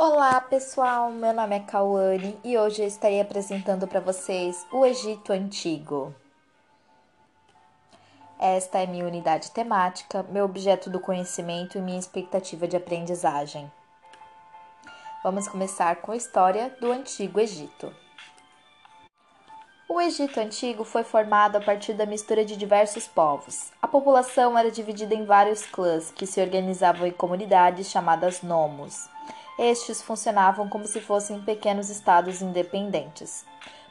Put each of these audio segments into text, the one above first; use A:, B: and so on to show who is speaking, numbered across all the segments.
A: Olá pessoal, meu nome é Kawane e hoje eu estarei apresentando para vocês o Egito Antigo. Esta é minha unidade temática, meu objeto do conhecimento e minha expectativa de aprendizagem. Vamos começar com a história do Antigo Egito. O Egito Antigo foi formado a partir da mistura de diversos povos. A população era dividida em vários clãs que se organizavam em comunidades chamadas nomos. Estes funcionavam como se fossem pequenos estados independentes.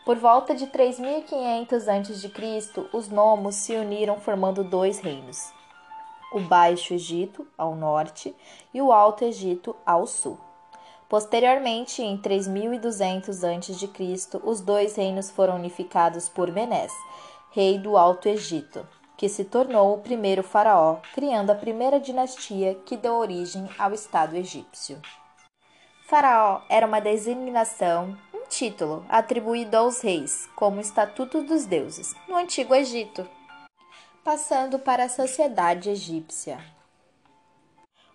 A: Por volta de 3500 a.C., os nomos se uniram formando dois reinos: o Baixo Egito, ao norte, e o Alto Egito, ao sul. Posteriormente, em 3200 a.C., os dois reinos foram unificados por Menés, rei do Alto Egito, que se tornou o primeiro faraó, criando a primeira dinastia que deu origem ao Estado egípcio. Faraó era uma designação, um título atribuído aos reis, como estatuto dos deuses, no Antigo Egito. Passando para a sociedade egípcia.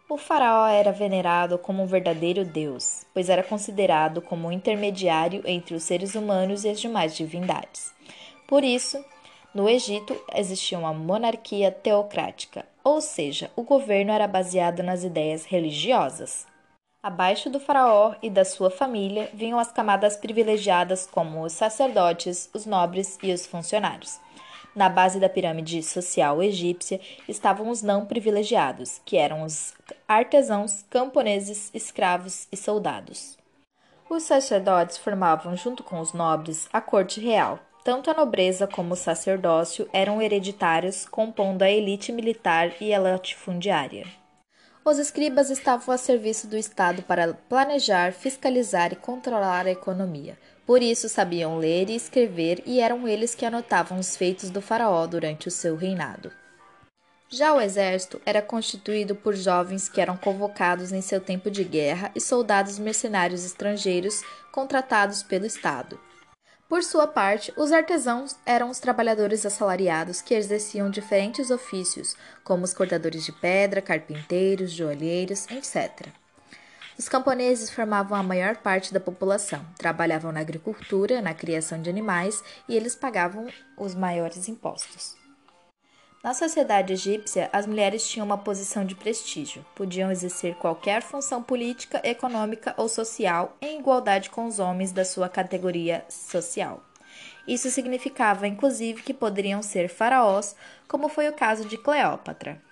A: O faraó era venerado como um verdadeiro deus, pois era considerado como um intermediário entre os seres humanos e as demais divindades. Por isso, no Egito existia uma monarquia teocrática, ou seja, o governo era baseado nas ideias religiosas. Abaixo do faraó e da sua família vinham as camadas privilegiadas como os sacerdotes, os nobres e os funcionários. Na base da pirâmide social egípcia estavam os não privilegiados, que eram os artesãos, camponeses, escravos e soldados. Os sacerdotes formavam, junto com os nobres, a corte real. Tanto a nobreza como o sacerdócio eram hereditários, compondo a elite militar e a latifundiária. Os escribas estavam a serviço do Estado para planejar, fiscalizar e controlar a economia. Por isso sabiam ler e escrever e eram eles que anotavam os feitos do faraó durante o seu reinado. Já o exército era constituído por jovens que eram convocados em seu tempo de guerra e soldados mercenários estrangeiros contratados pelo Estado. Por sua parte, os artesãos eram os trabalhadores assalariados que exerciam diferentes ofícios, como os cortadores de pedra, carpinteiros, joalheiros, etc. Os camponeses formavam a maior parte da população, trabalhavam na agricultura, na criação de animais e eles pagavam os maiores impostos. Na sociedade egípcia, as mulheres tinham uma posição de prestígio, podiam exercer qualquer função política, econômica ou social em igualdade com os homens da sua categoria social. Isso significava, inclusive, que poderiam ser faraós, como foi o caso de Cleópatra.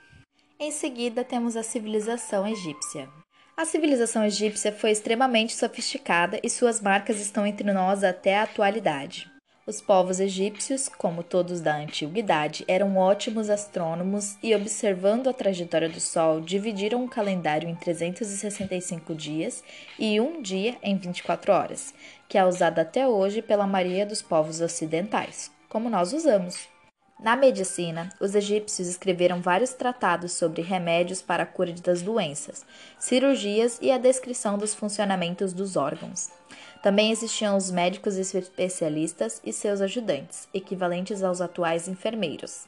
A: Em seguida, temos a civilização egípcia. A civilização egípcia foi extremamente sofisticada e suas marcas estão entre nós até a atualidade. Os povos egípcios, como todos da antiguidade, eram ótimos astrônomos e, observando a trajetória do Sol, dividiram o calendário em 365 dias e um dia em 24 horas, que é usado até hoje pela maioria dos povos ocidentais, como nós usamos. Na medicina, os egípcios escreveram vários tratados sobre remédios para a cura das doenças, cirurgias e a descrição dos funcionamentos dos órgãos. Também existiam os médicos especialistas e seus ajudantes, equivalentes aos atuais enfermeiros.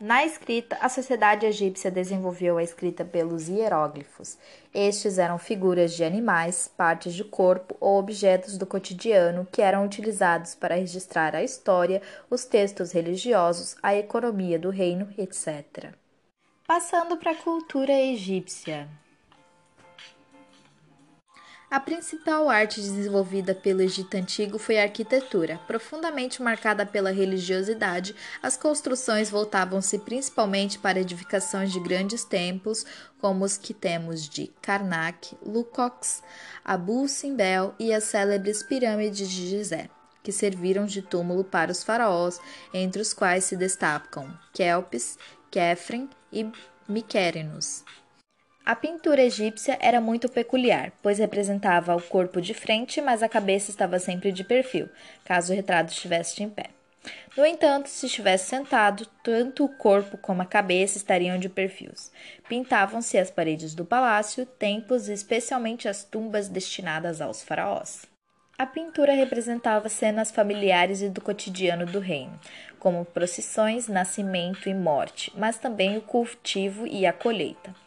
A: Na escrita, a sociedade egípcia desenvolveu a escrita pelos hieróglifos. Estes eram figuras de animais, partes de corpo ou objetos do cotidiano que eram utilizados para registrar a história, os textos religiosos, a economia do reino, etc. Passando para a cultura egípcia. A principal arte desenvolvida pelo Egito Antigo foi a arquitetura. Profundamente marcada pela religiosidade, as construções voltavam-se principalmente para edificações de grandes templos, como os que temos de Karnak, Lukox, Abu Simbel e as célebres pirâmides de Gizé, que serviram de túmulo para os faraós, entre os quais se destacam Kelpis, Kefren e Miquerinos. A pintura egípcia era muito peculiar, pois representava o corpo de frente, mas a cabeça estava sempre de perfil, caso o retrato estivesse em pé. No entanto, se estivesse sentado, tanto o corpo como a cabeça estariam de perfis. Pintavam-se as paredes do palácio, templos e especialmente as tumbas destinadas aos faraós. A pintura representava cenas familiares e do cotidiano do reino, como procissões, nascimento e morte, mas também o cultivo e a colheita.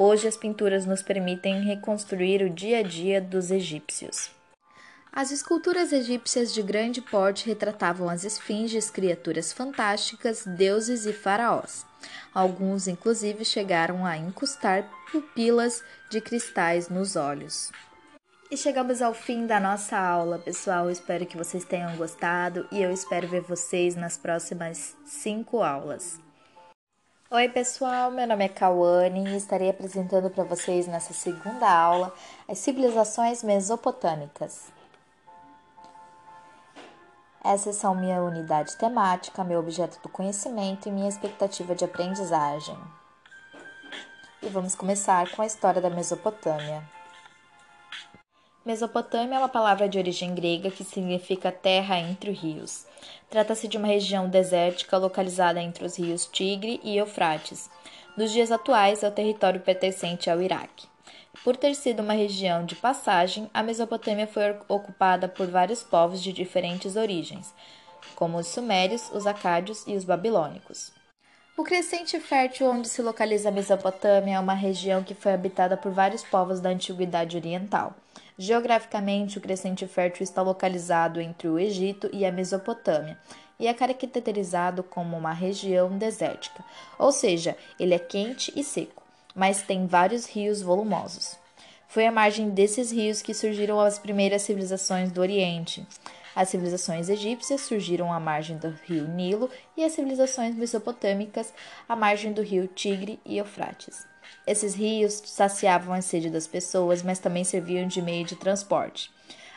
A: Hoje as pinturas nos permitem reconstruir o dia a dia dos egípcios. As esculturas egípcias de grande porte retratavam as esfinges, criaturas fantásticas, deuses e faraós. Alguns, inclusive, chegaram a incrustar pupilas de cristais nos olhos. E chegamos ao fim da nossa aula, pessoal. espero que vocês tenham gostado e eu espero ver vocês nas próximas cinco aulas. Oi, pessoal, meu nome é Kawane e estarei apresentando para vocês nessa segunda aula as civilizações mesopotâmicas. Essas são minha unidade temática, meu objeto do conhecimento e minha expectativa de aprendizagem. E vamos começar com a história da Mesopotâmia. Mesopotâmia é uma palavra de origem grega que significa terra entre rios. Trata-se de uma região desértica localizada entre os rios Tigre e Eufrates. Nos dias atuais, é o território pertencente ao Iraque. Por ter sido uma região de passagem, a Mesopotâmia foi ocupada por vários povos de diferentes origens, como os sumérios, os acádios e os babilônicos. O crescente fértil onde se localiza a Mesopotâmia é uma região que foi habitada por vários povos da Antiguidade Oriental. Geograficamente, o crescente fértil está localizado entre o Egito e a Mesopotâmia e é caracterizado como uma região desértica, ou seja, ele é quente e seco, mas tem vários rios volumosos. Foi à margem desses rios que surgiram as primeiras civilizações do Oriente. As civilizações egípcias surgiram à margem do rio Nilo e as civilizações mesopotâmicas à margem do rio Tigre e Eufrates. Esses rios saciavam a sede das pessoas, mas também serviam de meio de transporte.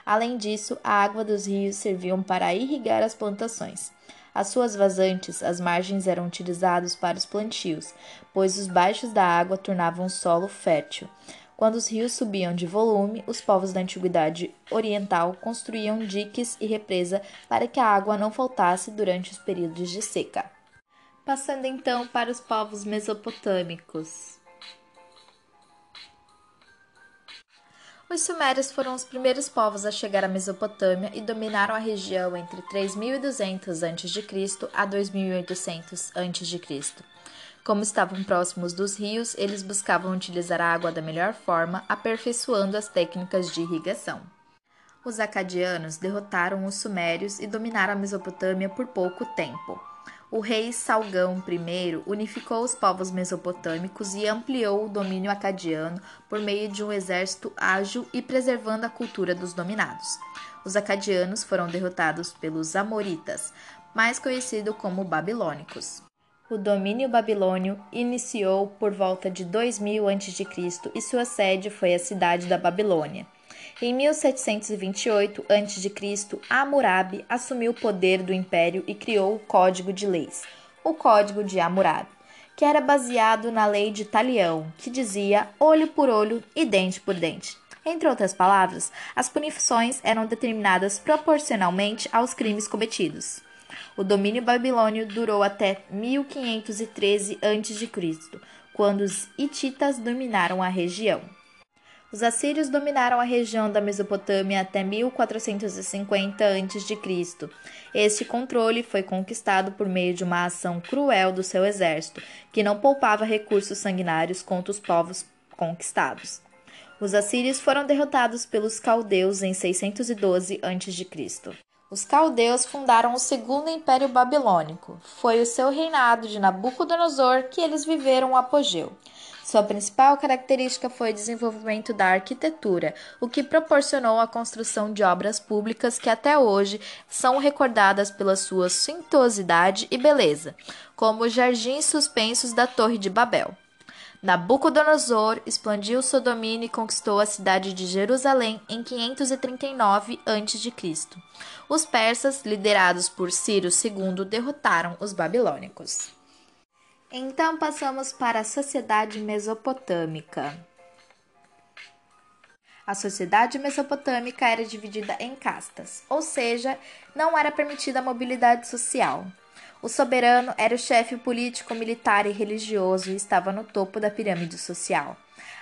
A: Além disso, a água dos rios serviam para irrigar as plantações. As suas vazantes, as margens eram utilizadas para os plantios, pois os baixos da água tornavam o solo fértil. Quando os rios subiam de volume, os povos da antiguidade oriental construíam diques e represa para que a água não faltasse durante os períodos de seca. Passando então para os povos mesopotâmicos. Os sumérios foram os primeiros povos a chegar à Mesopotâmia e dominaram a região entre 3200 a.C. a 2800 a.C. Como estavam próximos dos rios, eles buscavam utilizar a água da melhor forma, aperfeiçoando as técnicas de irrigação. Os acadianos derrotaram os sumérios e dominaram a Mesopotâmia por pouco tempo. O rei Salgão I unificou os povos mesopotâmicos e ampliou o domínio acadiano por meio de um exército ágil e preservando a cultura dos dominados. Os acadianos foram derrotados pelos amoritas, mais conhecidos como babilônicos. O domínio babilônio iniciou por volta de 2000 a.C. e sua sede foi a cidade da Babilônia. Em 1728 a.C., Hammurabi assumiu o poder do império e criou o Código de Leis, o Código de Hammurabi, que era baseado na lei de Talião, que dizia olho por olho e dente por dente. Entre outras palavras, as punições eram determinadas proporcionalmente aos crimes cometidos. O domínio babilônio durou até 1513 a.C., quando os hititas dominaram a região. Os assírios dominaram a região da Mesopotâmia até 1450 a.C. Este controle foi conquistado por meio de uma ação cruel do seu exército, que não poupava recursos sanguinários contra os povos conquistados. Os assírios foram derrotados pelos caldeus em 612 a.C. Os caldeus fundaram o segundo império babilônico. Foi o seu reinado de Nabucodonosor que eles viveram o apogeu. Sua principal característica foi o desenvolvimento da arquitetura, o que proporcionou a construção de obras públicas que até hoje são recordadas pela sua suntuosidade e beleza, como os jardins suspensos da Torre de Babel. Nabucodonosor expandiu seu domínio e conquistou a cidade de Jerusalém em 539 a.C. Os persas, liderados por Ciro II, derrotaram os babilônicos. Então passamos para a sociedade mesopotâmica. A sociedade mesopotâmica era dividida em castas, ou seja, não era permitida a mobilidade social. O soberano era o chefe político, militar e religioso e estava no topo da pirâmide social.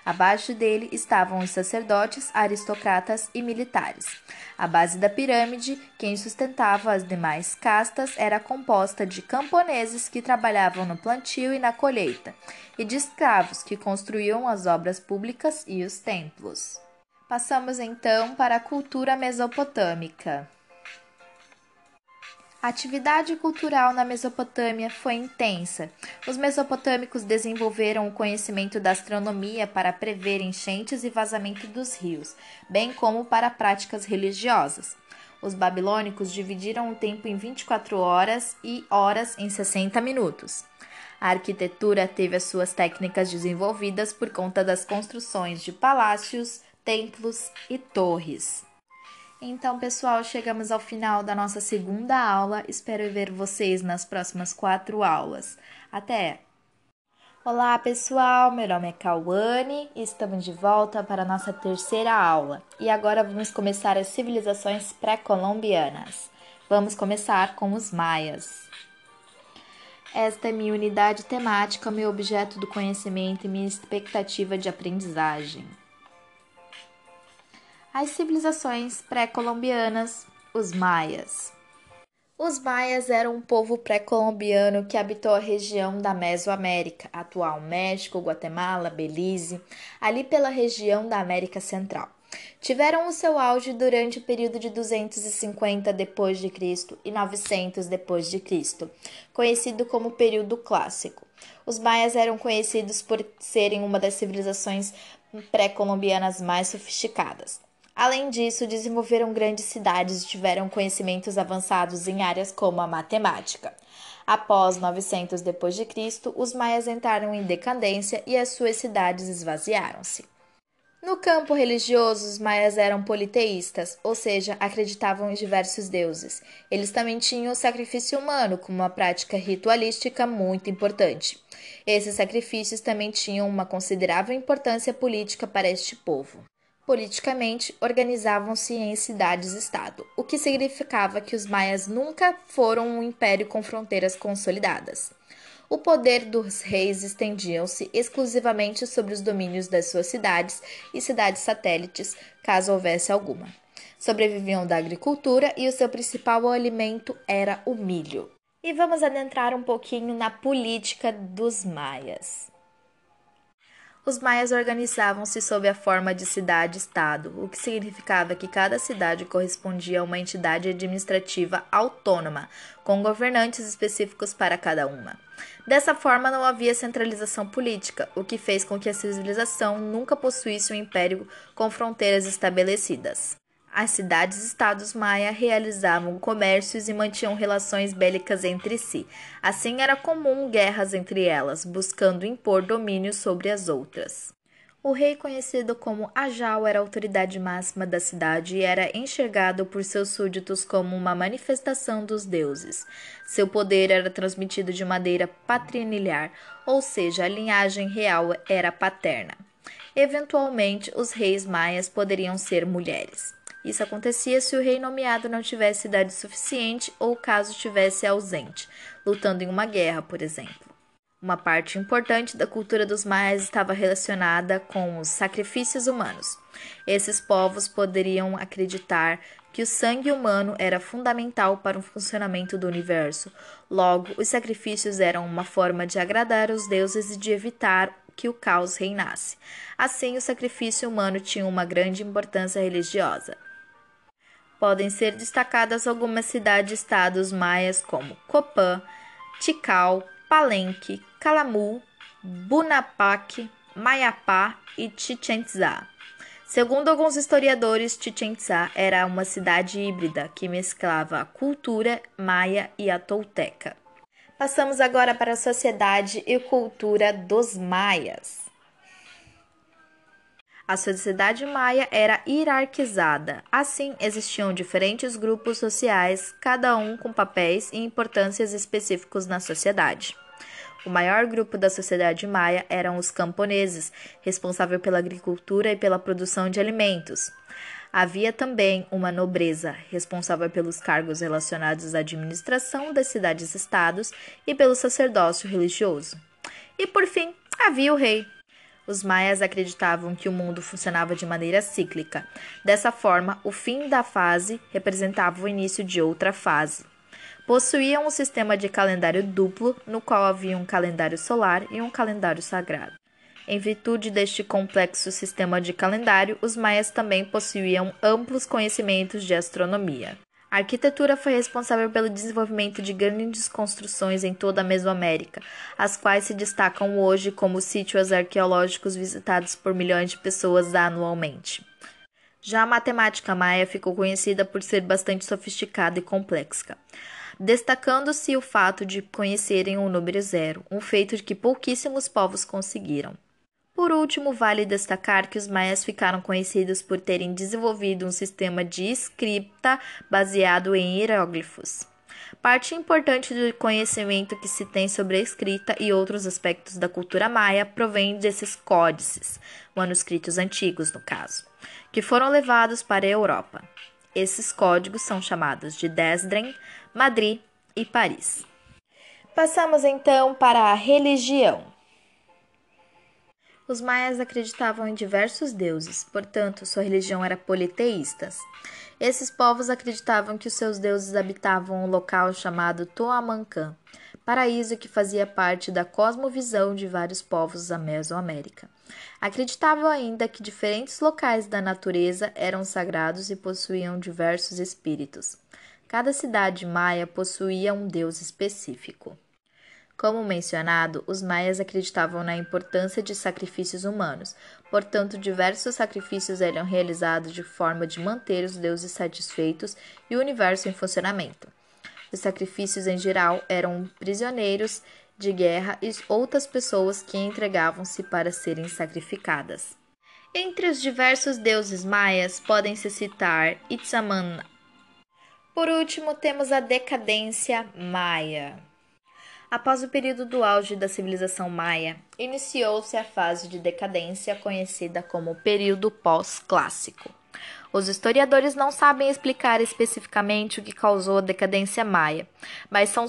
A: Abaixo dele estavam os sacerdotes, aristocratas e militares. A base da pirâmide, quem sustentava as demais castas, era composta de camponeses que trabalhavam no plantio e na colheita, e de escravos que construíam as obras públicas e os templos. Passamos então para a cultura mesopotâmica. A atividade cultural na Mesopotâmia foi intensa. Os mesopotâmicos desenvolveram o conhecimento da astronomia para prever enchentes e vazamento dos rios, bem como para práticas religiosas. Os babilônicos dividiram o tempo em 24 horas e horas em 60 minutos. A arquitetura teve as suas técnicas desenvolvidas por conta das construções de palácios, templos e torres. Então, pessoal, chegamos ao final da nossa segunda aula. Espero ver vocês nas próximas quatro aulas. Até! Olá, pessoal! Meu nome é Cauane e estamos de volta para a nossa terceira aula. E agora vamos começar as civilizações pré-colombianas. Vamos começar com os maias. Esta é minha unidade temática, meu objeto do conhecimento e minha expectativa de aprendizagem. As civilizações pré-colombianas, os maias. Os maias eram um povo pré-colombiano que habitou a região da Mesoamérica, atual México, Guatemala, Belize, ali pela região da América Central. Tiveram o seu auge durante o período de 250 depois de Cristo e 900 depois de Cristo, conhecido como período clássico. Os maias eram conhecidos por serem uma das civilizações pré-colombianas mais sofisticadas. Além disso, desenvolveram grandes cidades e tiveram conhecimentos avançados em áreas como a matemática. Após 900 d.C., os maias entraram em decadência e as suas cidades esvaziaram-se. No campo religioso, os maias eram politeístas, ou seja, acreditavam em diversos deuses. Eles também tinham o sacrifício humano como uma prática ritualística muito importante. Esses sacrifícios também tinham uma considerável importância política para este povo. Politicamente, organizavam-se em cidades-estado, o que significava que os maias nunca foram um império com fronteiras consolidadas. O poder dos reis estendiam-se exclusivamente sobre os domínios das suas cidades e cidades satélites, caso houvesse alguma. Sobreviviam da agricultura e o seu principal alimento era o milho. E vamos adentrar um pouquinho na política dos maias. Os maias organizavam-se sob a forma de cidade-estado, o que significava que cada cidade correspondia a uma entidade administrativa autônoma, com governantes específicos para cada uma. Dessa forma, não havia centralização política, o que fez com que a civilização nunca possuísse um império com fronteiras estabelecidas. As cidades-estados maia realizavam comércios e mantinham relações bélicas entre si. Assim, era comum guerras entre elas, buscando impor domínio sobre as outras. O rei, conhecido como Ajal, era a autoridade máxima da cidade e era enxergado por seus súditos como uma manifestação dos deuses. Seu poder era transmitido de maneira patriniliar, ou seja, a linhagem real era paterna. Eventualmente, os reis maias poderiam ser mulheres. Isso acontecia se o rei nomeado não tivesse idade suficiente ou caso estivesse ausente, lutando em uma guerra, por exemplo. Uma parte importante da cultura dos maias estava relacionada com os sacrifícios humanos. Esses povos poderiam acreditar que o sangue humano era fundamental para o funcionamento do universo. Logo, os sacrifícios eram uma forma de agradar os deuses e de evitar que o caos reinasse. Assim, o sacrifício humano tinha uma grande importância religiosa. Podem ser destacadas algumas cidades-estados maias como Copã, Tikal, Palenque, Calamu, Bunapac, Mayapá e Chichen Itza. Segundo alguns historiadores, Chichen Itza era uma cidade híbrida que mesclava a cultura maia e a tolteca. Passamos agora para a sociedade e cultura dos maias. A sociedade maia era hierarquizada. Assim, existiam diferentes grupos sociais, cada um com papéis e importâncias específicos na sociedade. O maior grupo da sociedade maia eram os camponeses, responsável pela agricultura e pela produção de alimentos. Havia também uma nobreza, responsável pelos cargos relacionados à administração das cidades-estados e pelo sacerdócio religioso. E por fim, havia o rei. Os maias acreditavam que o mundo funcionava de maneira cíclica. Dessa forma, o fim da fase representava o início de outra fase. Possuíam um sistema de calendário duplo, no qual havia um calendário solar e um calendário sagrado. Em virtude deste complexo sistema de calendário, os maias também possuíam amplos conhecimentos de astronomia. A arquitetura foi responsável pelo desenvolvimento de grandes construções em toda a Mesoamérica, as quais se destacam hoje como sítios arqueológicos visitados por milhões de pessoas anualmente. Já a matemática maia ficou conhecida por ser bastante sofisticada e complexa destacando-se o fato de conhecerem o número zero, um feito que pouquíssimos povos conseguiram. Por último, vale destacar que os maias ficaram conhecidos por terem desenvolvido um sistema de escrita baseado em hieróglifos. Parte importante do conhecimento que se tem sobre a escrita e outros aspectos da cultura maia provém desses códices, manuscritos antigos no caso, que foram levados para a Europa. Esses códigos são chamados de Dresden, Madrid e Paris. Passamos então para a religião. Os maias acreditavam em diversos deuses, portanto, sua religião era politeísta. Esses povos acreditavam que os seus deuses habitavam um local chamado Toamancan, paraíso que fazia parte da cosmovisão de vários povos da Mesoamérica. Acreditavam ainda que diferentes locais da natureza eram sagrados e possuíam diversos espíritos. Cada cidade maia possuía um deus específico. Como mencionado, os maias acreditavam na importância de sacrifícios humanos, portanto, diversos sacrifícios eram realizados de forma de manter os deuses satisfeitos e o universo em funcionamento. Os sacrifícios, em geral, eram prisioneiros de guerra e outras pessoas que entregavam-se para serem sacrificadas. Entre os diversos deuses maias podem-se citar Itzamana, por último, temos a decadência maia. Após o período do auge da civilização maia, iniciou-se a fase de decadência conhecida como período pós-clássico. Os historiadores não sabem explicar especificamente o que causou a decadência maia, mas são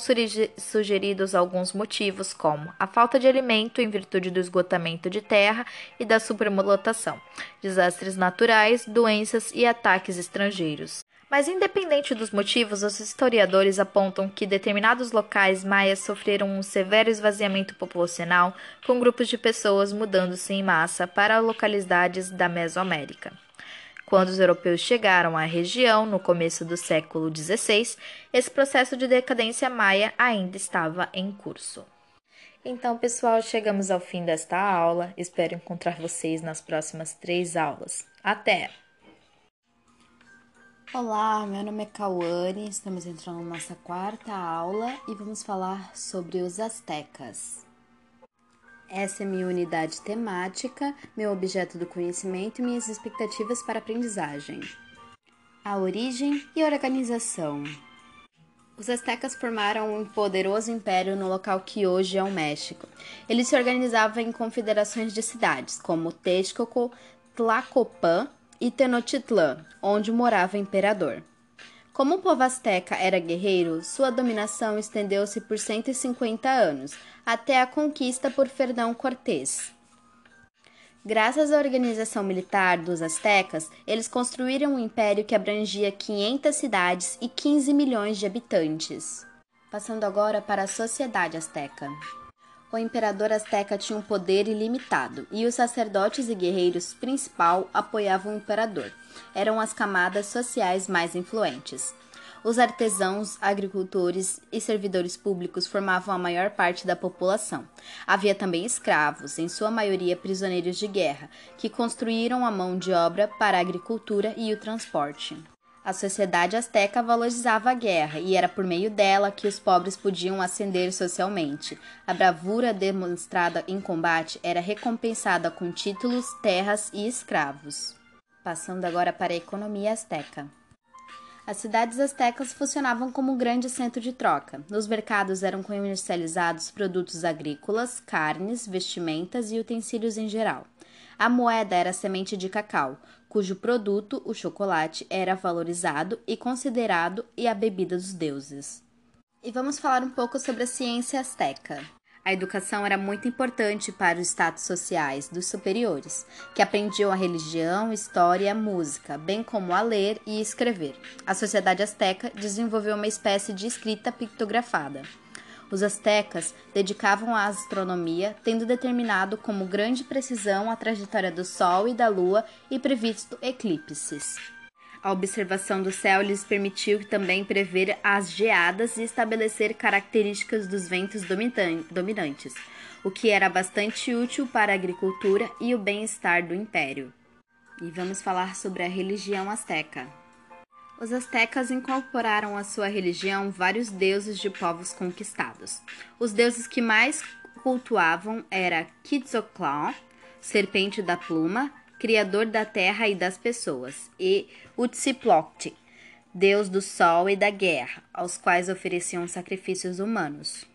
A: sugeridos alguns motivos, como a falta de alimento em virtude do esgotamento de terra e da supermolotação, desastres naturais, doenças e ataques estrangeiros. Mas, independente dos motivos, os historiadores apontam que determinados locais maias sofreram um severo esvaziamento populacional, com grupos de pessoas mudando-se em massa para localidades da Mesoamérica. Quando os europeus chegaram à região no começo do século XVI, esse processo de decadência maia ainda estava em curso. Então, pessoal, chegamos ao fim desta aula. Espero encontrar vocês nas próximas três aulas. Até!
B: Olá, meu nome é Cauane, estamos entrando na nossa quarta aula e vamos falar sobre os astecas. Essa é minha unidade temática, meu objeto do conhecimento e minhas expectativas para a aprendizagem. A origem e organização. Os astecas formaram um poderoso império no local que hoje é o México. Ele se organizava em confederações de cidades, como Texcoco, Tlacopan Tenochtitlan, onde morava o imperador. Como o povo azteca era guerreiro, sua dominação estendeu-se por 150 anos, até a conquista por Fernão Cortés. Graças à organização militar dos aztecas, eles construíram um império que abrangia 500 cidades e 15 milhões de habitantes. Passando agora para a sociedade azteca o imperador azteca tinha um poder ilimitado e os sacerdotes e guerreiros principal apoiavam o imperador. Eram as camadas sociais mais influentes. Os artesãos, agricultores e servidores públicos formavam a maior parte da população. Havia também escravos, em sua maioria prisioneiros de guerra, que construíram a mão de obra para a agricultura e o transporte. A sociedade asteca valorizava a guerra e era por meio dela que os pobres podiam ascender socialmente. A bravura demonstrada em combate era recompensada com títulos, terras e escravos. Passando agora para a economia asteca. As cidades astecas funcionavam como um grande centro de troca. Nos mercados eram comercializados produtos agrícolas, carnes, vestimentas e utensílios em geral.
A: A moeda era a semente de cacau, cujo produto, o chocolate, era valorizado e considerado e a bebida dos deuses. E vamos falar um pouco sobre a ciência asteca. A educação era muito importante para os status sociais dos superiores, que aprendiam a religião, história e a música, bem como a ler e escrever. A sociedade asteca desenvolveu uma espécie de escrita pictografada. Os astecas dedicavam à astronomia, tendo determinado com grande precisão a trajetória do Sol e da Lua e previsto eclipses. A observação do céu lhes permitiu também prever as geadas e estabelecer características dos ventos dominantes, o que era bastante útil para a agricultura e o bem-estar do império. E vamos falar sobre a religião asteca. Os astecas incorporaram à sua religião vários deuses de povos conquistados. Os deuses que mais cultuavam era Quetzalcoatl, serpente da pluma, criador da terra e das pessoas, e Huitzilopochtli, deus do sol e da guerra, aos quais ofereciam sacrifícios humanos.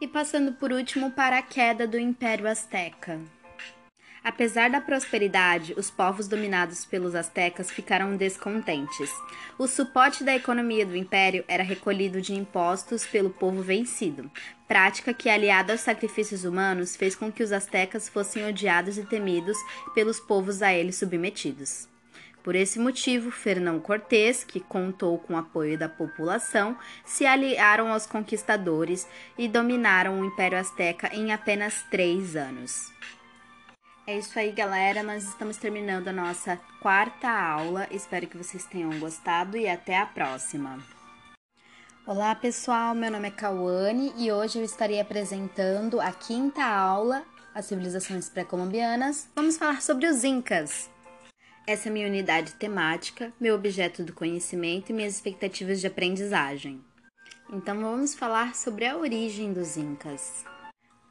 A: E passando por último para a queda do Império Azteca. Apesar da prosperidade, os povos dominados pelos astecas ficaram descontentes. O suporte da economia do império era recolhido de impostos pelo povo vencido, prática que, aliada aos sacrifícios humanos, fez com que os astecas fossem odiados e temidos pelos povos a eles submetidos. Por esse motivo, Fernão Cortés, que contou com o apoio da população, se aliaram aos conquistadores e dominaram o Império Azteca em apenas três anos. É isso aí, galera. Nós estamos terminando a nossa quarta aula. Espero que vocês tenham gostado e até a próxima. Olá, pessoal. Meu nome é Cauane e hoje eu estarei apresentando a quinta aula, as civilizações pré-colombianas. Vamos falar sobre os Incas. Essa é minha unidade temática, meu objeto do conhecimento e minhas expectativas de aprendizagem. Então, vamos falar sobre a origem dos Incas.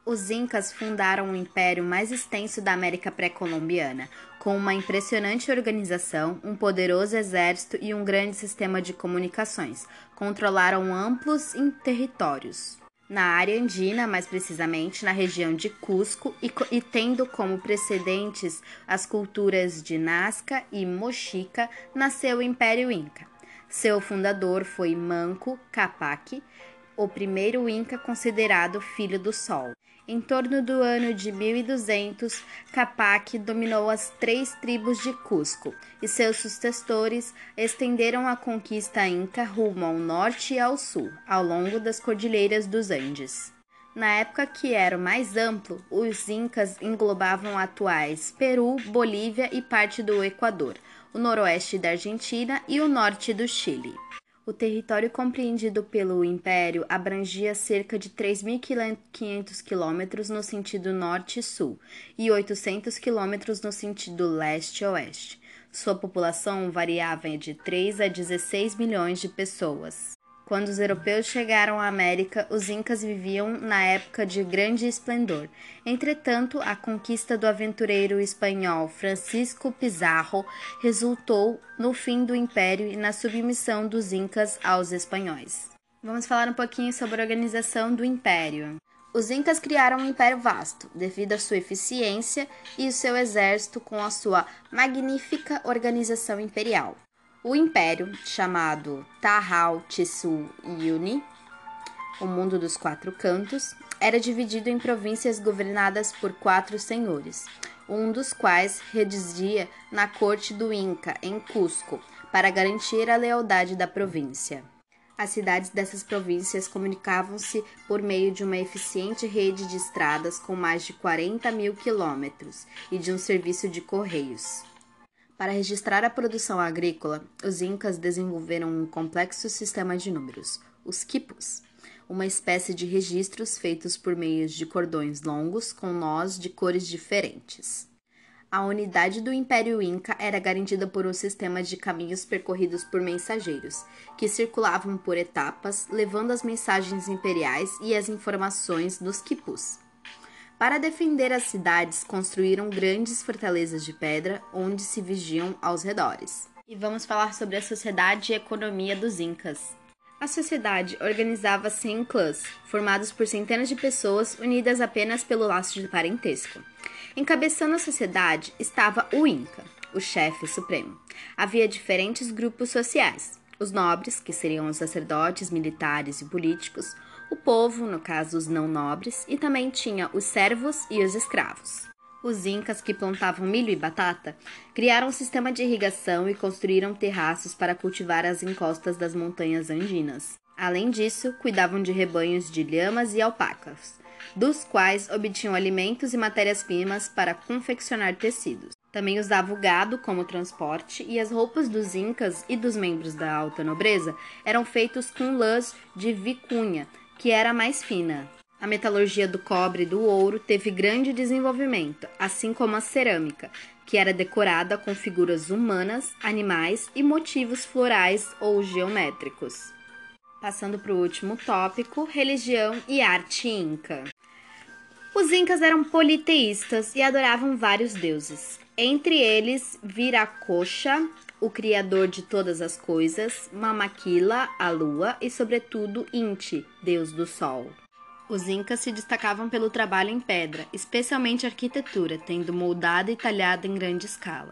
A: Os Incas fundaram o império mais extenso da América pré-colombiana, com uma impressionante organização, um poderoso exército e um grande sistema de comunicações. Controlaram amplos territórios. Na área andina, mais precisamente na região de Cusco, e, e tendo como precedentes as culturas de Nazca e Mochica, nasceu o Império Inca. Seu fundador foi Manco Capac, o primeiro Inca considerado filho do Sol. Em torno do ano de 1200, Capac dominou as três tribos de Cusco e seus sucessores estenderam a conquista inca rumo ao norte e ao sul, ao longo das cordilheiras dos Andes. Na época que era o mais amplo, os incas englobavam atuais Peru, Bolívia e parte do Equador, o noroeste da Argentina e o norte do Chile. O território compreendido pelo Império abrangia cerca de 3.500 quilômetros no sentido norte-sul e 800 quilômetros no sentido leste-oeste. Sua população variava de 3 a 16 milhões de pessoas. Quando os europeus chegaram à América, os incas viviam na época de grande esplendor. Entretanto, a conquista do aventureiro espanhol Francisco Pizarro resultou no fim do império e na submissão dos incas aos espanhóis. Vamos falar um pouquinho sobre a organização do império. Os incas criaram um império vasto, devido à sua eficiência e o seu exército com a sua magnífica organização imperial. O império, chamado Tahal Tisu Yuni, o mundo dos quatro cantos, era dividido em províncias governadas por quatro senhores, um dos quais residia na corte do Inca, em Cusco, para garantir a lealdade da província. As cidades dessas províncias comunicavam-se por meio de uma eficiente rede de estradas com mais de 40 mil quilômetros e de um serviço de correios. Para registrar a produção agrícola, os incas desenvolveram um complexo sistema de números, os quipus, uma espécie de registros feitos por meio de cordões longos com nós de cores diferentes. A unidade do Império Inca era garantida por um sistema de caminhos percorridos por mensageiros, que circulavam por etapas, levando as mensagens imperiais e as informações dos quipus. Para defender as cidades, construíram grandes fortalezas de pedra onde se vigiam aos redores. E vamos falar sobre a sociedade e economia dos Incas. A sociedade organizava-se em clãs, formados por centenas de pessoas unidas apenas pelo laço de parentesco. Encabeçando a sociedade estava o Inca, o chefe supremo. Havia diferentes grupos sociais: os nobres, que seriam os sacerdotes, militares e políticos, o povo, no caso os não nobres, e também tinha os servos e os escravos. Os incas, que plantavam milho e batata, criaram um sistema de irrigação e construíram terraços para cultivar as encostas das montanhas andinas. Além disso, cuidavam de rebanhos de lhamas e alpacas, dos quais obtinham alimentos e matérias-primas para confeccionar tecidos. Também usava o gado como transporte e as roupas dos incas e dos membros da alta nobreza eram feitos com lãs de vicunha, que era mais fina. A metalurgia do cobre e do ouro teve grande desenvolvimento, assim como a cerâmica, que era decorada com figuras humanas, animais e motivos florais ou geométricos. Passando para o último tópico, religião e arte inca. Os incas eram politeístas e adoravam vários deuses. Entre eles, Viracocha, o criador de todas as coisas, Mamaquila, a lua, e sobretudo Inti, deus do sol. Os incas se destacavam pelo trabalho em pedra, especialmente arquitetura, tendo moldada e talhada em grande escala.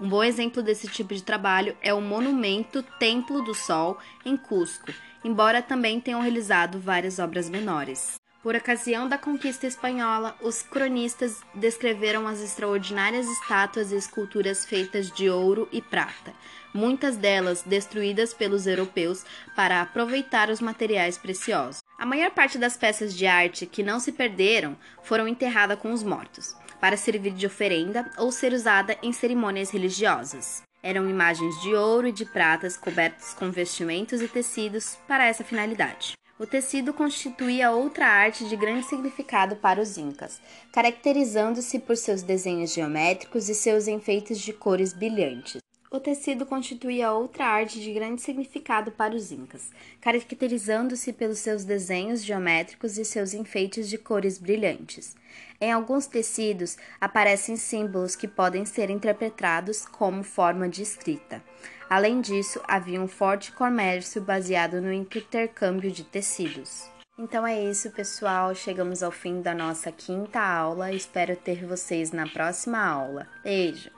A: Um bom exemplo desse tipo de trabalho é o monumento Templo do Sol, em Cusco, embora também tenham realizado várias obras menores. Por ocasião da conquista espanhola, os cronistas descreveram as extraordinárias estátuas e esculturas feitas de ouro e prata, muitas delas destruídas pelos europeus para aproveitar os materiais preciosos. A maior parte das peças de arte que não se perderam foram enterradas com os mortos, para servir de oferenda ou ser usada em cerimônias religiosas. Eram imagens de ouro e de pratas cobertas com vestimentos e tecidos para essa finalidade. O tecido constituía outra arte de grande significado para os incas, caracterizando-se por seus desenhos geométricos e seus enfeites de cores brilhantes. O tecido constituía outra arte de grande significado para os incas, caracterizando-se pelos seus desenhos geométricos e seus enfeites de cores brilhantes. Em alguns tecidos aparecem símbolos que podem ser interpretados como forma de escrita. Além disso, havia um forte comércio baseado no intercâmbio de tecidos. Então é isso, pessoal. Chegamos ao fim da nossa quinta aula. Espero ter vocês na próxima aula. Beijo!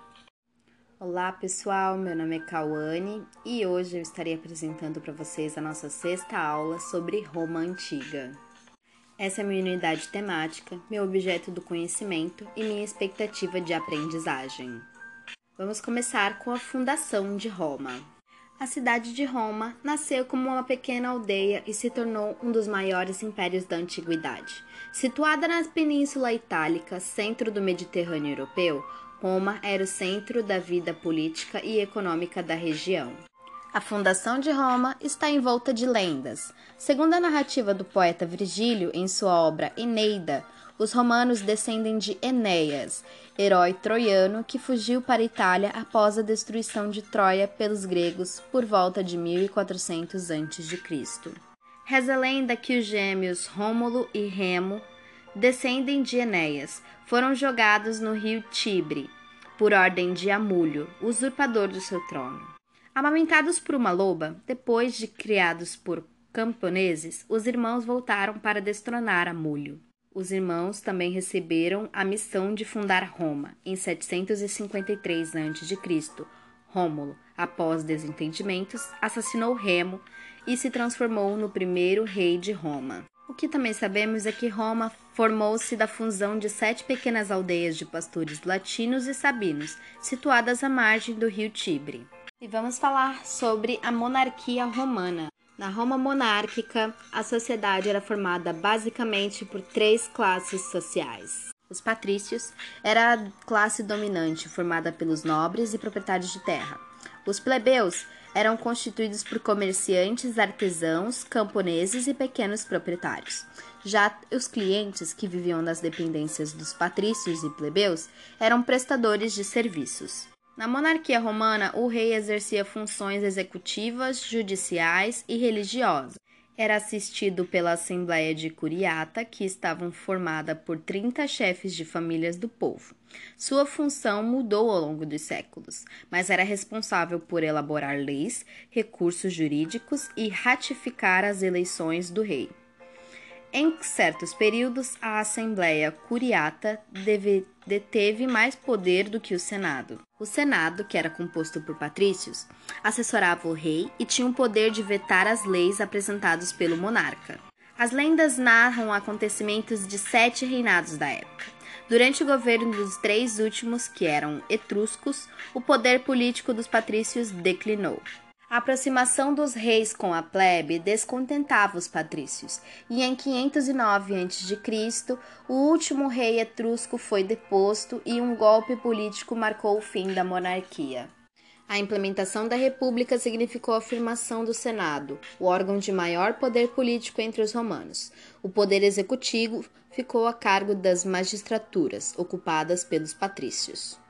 A: Olá, pessoal. Meu nome é Cauane e hoje eu estarei apresentando para vocês a nossa sexta aula sobre Roma Antiga. Essa é minha unidade temática, meu objeto do conhecimento e minha expectativa de aprendizagem. Vamos começar com a fundação de Roma. A cidade de Roma nasceu como uma pequena aldeia e se tornou um dos maiores impérios da antiguidade. Situada na Península Itálica, centro do Mediterrâneo Europeu, Roma era o centro da vida política e econômica da região. A fundação de Roma está envolta de lendas. Segundo a narrativa do poeta Virgílio em sua obra Eneida, os romanos descendem de Enéas, herói troiano que fugiu para a Itália após a destruição de Troia pelos gregos por volta de 1400 a.C. Reza a lenda que os gêmeos Rômulo e Remo descendem de Enéas, foram jogados no rio Tibre por ordem de Amulho, usurpador do seu trono. Amamentados por uma loba, depois de criados por camponeses, os irmãos voltaram para destronar Amulho. Os irmãos também receberam a missão de fundar Roma em 753 a.C. Rômulo, após desentendimentos, assassinou Remo e se transformou no primeiro rei de Roma. O que também sabemos é que Roma formou-se da fusão de sete pequenas aldeias de pastores latinos e sabinos, situadas à margem do rio Tibre. E vamos falar sobre a monarquia romana. Na Roma monárquica, a sociedade era formada basicamente por três classes sociais. Os patrícios era a classe dominante, formada pelos nobres e proprietários de terra. Os plebeus eram constituídos por comerciantes, artesãos, camponeses e pequenos proprietários. Já os clientes, que viviam nas dependências dos patrícios e plebeus, eram prestadores de serviços. Na monarquia romana, o rei exercia funções executivas, judiciais e religiosas. Era assistido pela Assembleia de Curiata, que estava formada por 30 chefes de famílias do povo. Sua função mudou ao longo dos séculos, mas era responsável por elaborar leis, recursos jurídicos e ratificar as eleições do rei. Em certos períodos, a Assembleia Curiata deve, deteve mais poder do que o Senado. O Senado, que era composto por patrícios, assessorava o rei e tinha o poder de vetar as leis apresentadas pelo monarca. As lendas narram acontecimentos de sete reinados da época. Durante o governo dos três últimos, que eram etruscos, o poder político dos patrícios declinou. A aproximação dos reis com a plebe descontentava os patrícios, e em 509 a.C., o último rei etrusco foi deposto e um golpe político marcou o fim da monarquia. A implementação da República significou a afirmação do Senado, o órgão de maior poder político entre os romanos. O poder executivo ficou a cargo das magistraturas, ocupadas pelos patrícios.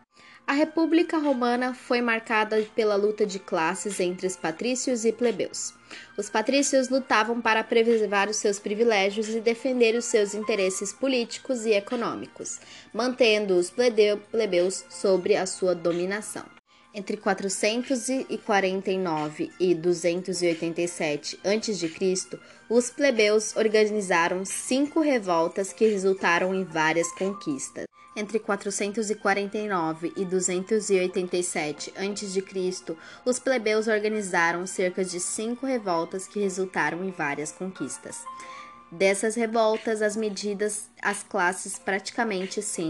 A: A República Romana foi marcada pela luta de classes entre os patrícios e plebeus. Os patrícios lutavam para preservar os seus privilégios e defender os seus interesses políticos e econômicos, mantendo os plebeus sobre a sua dominação. Entre 449 e 287 a.C., os plebeus organizaram cinco revoltas que resultaram em várias conquistas entre 449 e 287 a.C., os plebeus organizaram cerca de cinco revoltas que resultaram em várias conquistas. Dessas revoltas, as medidas, as classes praticamente se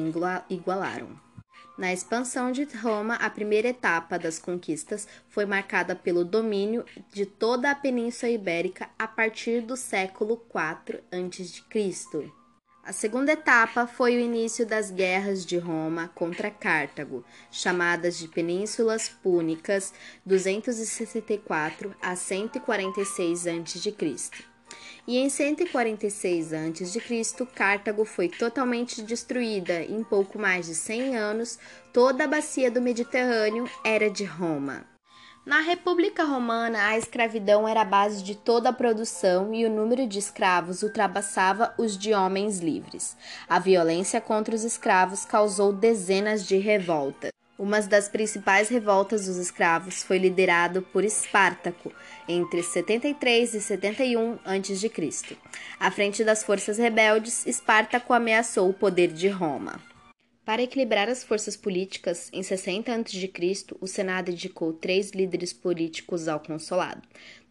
A: igualaram. Na expansão de Roma, a primeira etapa das conquistas foi marcada pelo domínio de toda a Península Ibérica a partir do século IV a.C. A segunda etapa foi o início das guerras de Roma contra Cartago, chamadas de Penínsulas Púnicas 264 a 146 a.C. E em 146 a.C., Cartago foi totalmente destruída. Em pouco mais de 100 anos, toda a bacia do Mediterrâneo era de Roma. Na República Romana, a escravidão era a base de toda a produção e o número de escravos ultrapassava os de homens livres. A violência contra os escravos causou dezenas de revoltas. Uma das principais revoltas dos escravos foi liderada por Espartaco entre 73 e 71 a.C. À frente das forças rebeldes, Espartaco ameaçou o poder de Roma. Para equilibrar as forças políticas, em 60 a.C., o Senado indicou três líderes políticos ao consulado.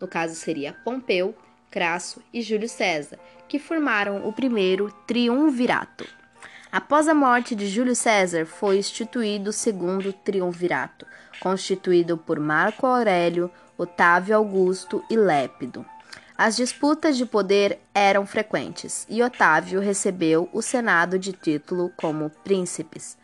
A: No caso, seria Pompeu, Crasso e Júlio César, que formaram o primeiro triunvirato. Após a morte de Júlio César, foi instituído o segundo triunvirato, constituído por Marco Aurélio, Otávio Augusto e Lépido. As disputas de poder eram frequentes e Otávio recebeu o Senado de título como príncipes,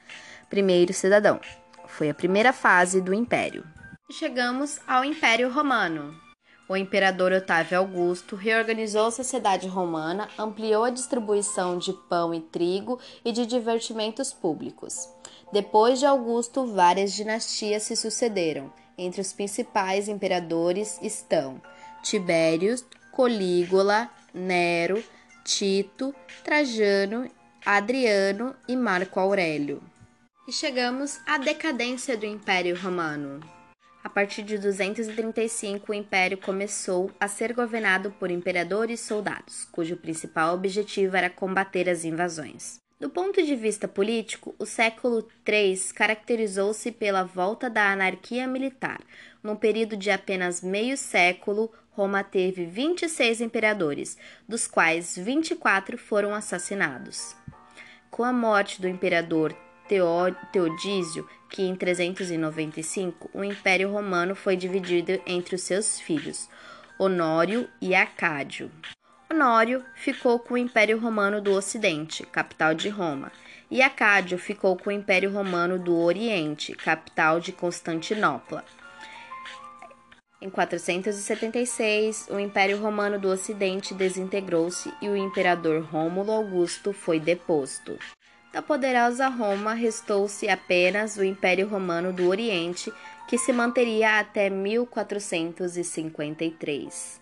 A: primeiro cidadão. Foi a primeira fase do Império. Chegamos ao Império Romano. O imperador Otávio Augusto reorganizou a sociedade romana, ampliou a distribuição de pão e trigo e de divertimentos públicos. Depois de Augusto, várias dinastias se sucederam. Entre os principais imperadores estão Tibérios, Colígola, Nero, Tito, Trajano, Adriano e Marco Aurélio. E chegamos à decadência do Império Romano. A partir de 235, o império começou a ser governado por imperadores e soldados, cujo principal objetivo era combater as invasões. Do ponto de vista político, o século III caracterizou-se pela volta da anarquia militar. Num período de apenas meio século, Roma teve 26 imperadores, dos quais 24 foram assassinados. Com a morte do imperador Teodísio, que em 395 o Império Romano foi dividido entre os seus filhos, Honório e Acádio. Honório ficou com o Império Romano do Ocidente, capital de Roma, e Acádio ficou com o Império Romano do Oriente, capital de Constantinopla. Em 476, o Império Romano do Ocidente desintegrou-se e o imperador Rômulo Augusto foi deposto. Da poderosa Roma restou-se apenas o Império Romano do Oriente, que se manteria até 1453.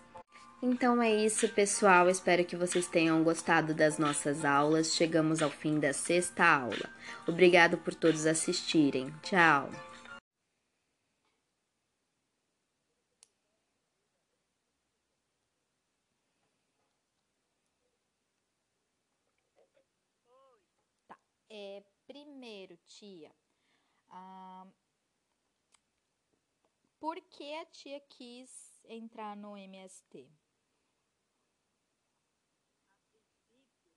A: Então é isso, pessoal. Espero que vocês tenham gostado das nossas aulas. Chegamos ao fim da sexta aula. Obrigado por todos assistirem. Tchau!
C: É, primeiro, tia, ah, por que a tia quis entrar no MST?
D: a princípio,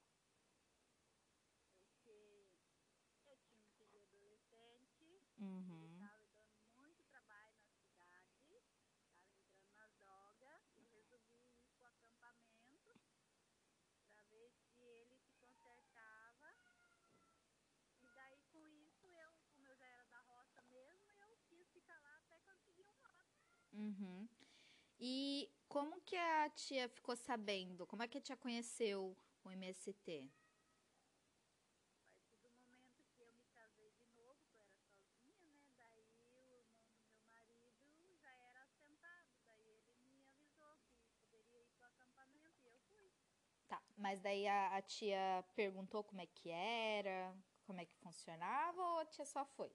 D: porque eu tinha um filho adolescente,
C: Uhum.
D: estava dando muito trabalho na cidade, estava entrando nas drogas, eu resolvi ir para o acampamento para ver se ele se consertava. E daí com isso eu, como eu já era da roça mesmo, eu quis ficar lá até conseguir um voto.
C: Uhum. E como que a tia ficou sabendo? Como é que a tia conheceu o MST?
D: Do momento que eu me casei de novo, eu era sozinha, né? Daí o irmão do meu marido já era assentado. Daí ele me avisou que poderia ir para o acampamento e eu fui.
C: Tá, mas daí a, a tia perguntou como é que era, como é que funcionava ou a tia só foi?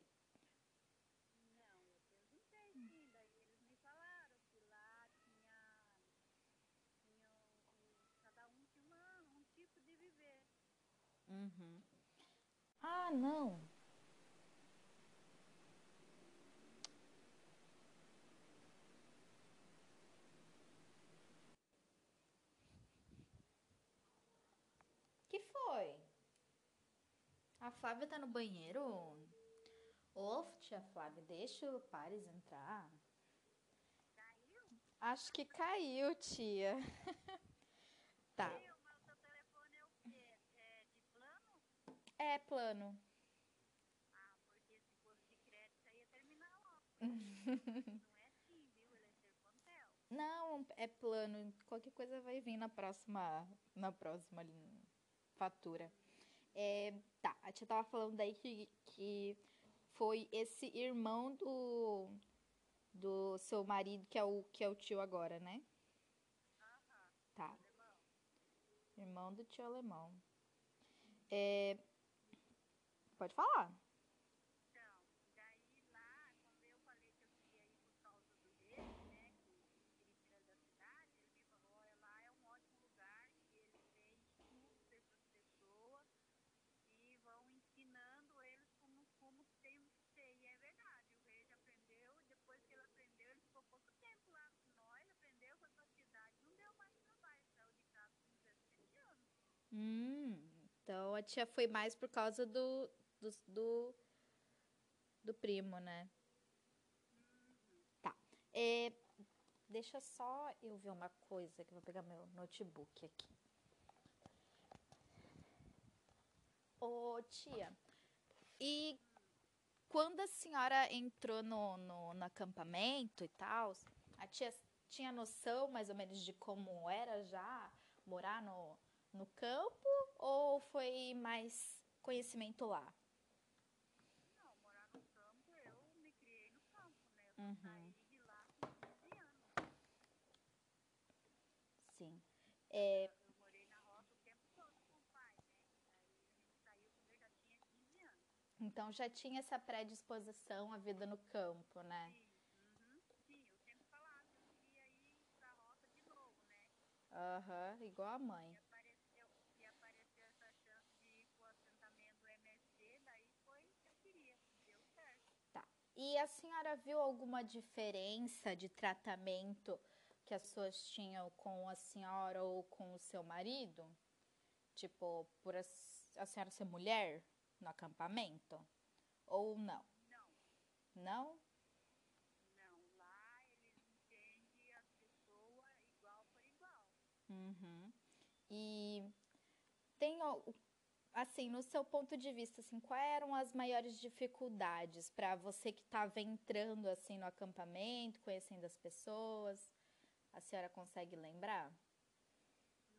D: Não, eu perguntei sim, daí eles me falaram que lá tinha, tinha um- um- cada um tinha uma, um tipo de viver.
C: Uhum. Ah, não. Que foi? A Flávia tá no banheiro? Ô, tia Flávia, deixa o Paris entrar.
D: Caiu?
C: Acho que caiu, tia. tá.
D: Caiu, mas o seu telefone é o quê? É de plano?
C: É plano.
D: Ah, porque se fosse de crédito aí ia terminar logo. Não é assim, viu? Ele é Sercontel.
C: Não, é plano. Qualquer coisa vai vir na próxima, na próxima fatura. É, tá, a tia tava falando daí que, que foi esse irmão do, do seu marido, que é, o, que é o tio agora, né?
D: Aham,
C: Tá,
D: alemão.
C: irmão do tio alemão. É, pode falar.
D: Então, daí lá, como eu falei que eu por causa do dele, né, que ele tirar da cidade, ele me falou, olha, lá é um ótimo lugar, que dessas pessoas e vão ensinando eles como, tem. E é verdade, o rei aprendeu, depois que ele aprendeu, ele ficou pouco tempo lá com nós, aprendeu com a não deu mais trabalho, de casa com 17 anos.
C: Hum, então a tia foi mais por causa do, do, do, do primo, né? Tá. É, deixa só eu ver uma coisa que eu vou pegar meu notebook aqui. Ô, tia, e quando a senhora entrou no, no, no acampamento e tal, a tia tinha noção mais ou menos de como era já morar no, no campo ou foi mais conhecimento lá?
D: Não, morar no campo, eu me criei no campo, né? Eu só
C: Uhum.
D: saí de lá com 15 anos.
C: Sim. É,
D: Eu morei na roça o tempo todo com o pai, né? Aí a gente saiu quando eu já tinha 15 anos.
C: então já tinha essa predisposição à vida no campo, né?
D: Sim, uhum, sim, eu sempre falava que eu queria ir pra roça de novo, né?
C: Aham, igual a mãe.
D: E apareceu, e apareceu essa chance de ir pro assentamento do MST, daí foi o que eu queria, deu certo.
C: Tá. E a senhora viu alguma diferença de tratamento que as pessoas tinham com a senhora ou com o seu marido? Tipo, por a, a senhora ser mulher no acampamento? Ou não?
D: Não,
C: Não?
D: não, lá eles entendem as pessoas igual por igual.
C: Uhum. E tem, assim, no seu ponto de vista, assim, quais eram as maiores dificuldades para você que estava entrando, assim, no acampamento, conhecendo as pessoas? A senhora consegue lembrar?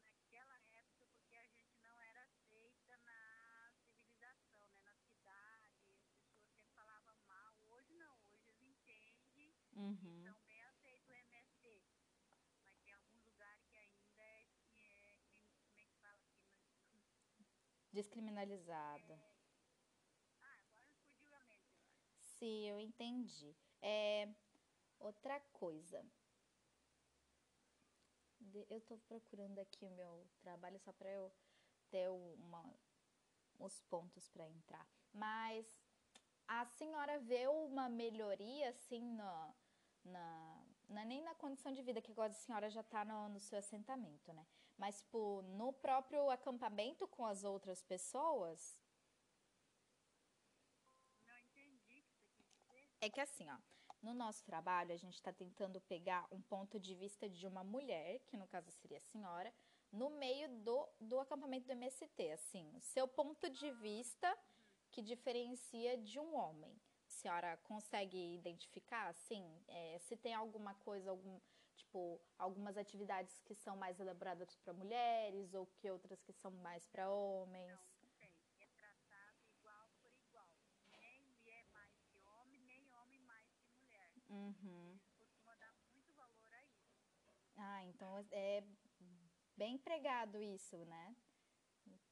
D: naquela época porque a gente não era aceita na civilização, né? Na cidade, as pessoas sempre falavam mal. Hoje não, hoje eles entendem
C: Uhum.
D: e são bem aceitos o MST. Mas tem alguns lugares que ainda é, é como é que fala aqui? Não-
C: Descriminalizada.
D: Ah.
C: Sim, eu entendi. É, outra coisa. Eu tô procurando aqui o meu trabalho só para eu ter uma, os pontos para entrar. Mas a senhora vê uma melhoria assim no, na, não é nem na condição de vida, que agora a senhora já está no, no, seu assentamento, né? Mas, tipo, no próprio acampamento com as outras pessoas.
D: Não entendi o que você quis dizer.
C: É que assim, ó, no nosso trabalho a gente está tentando pegar um ponto de vista de uma mulher, que no caso seria a senhora, no meio do, do acampamento do MST, assim, o seu ponto de vista que diferencia de um homem senhora consegue identificar, assim, é, se tem alguma coisa, algum, tipo, algumas atividades que são mais elaboradas para mulheres ou que outras que são mais para homens?
D: Não, não tem. É tratado igual por igual. Nem mulher mais que homem, nem homem mais que mulher.
C: Uhum.
D: Costuma dar muito valor a isso.
C: Ah, então é bem empregado isso, né?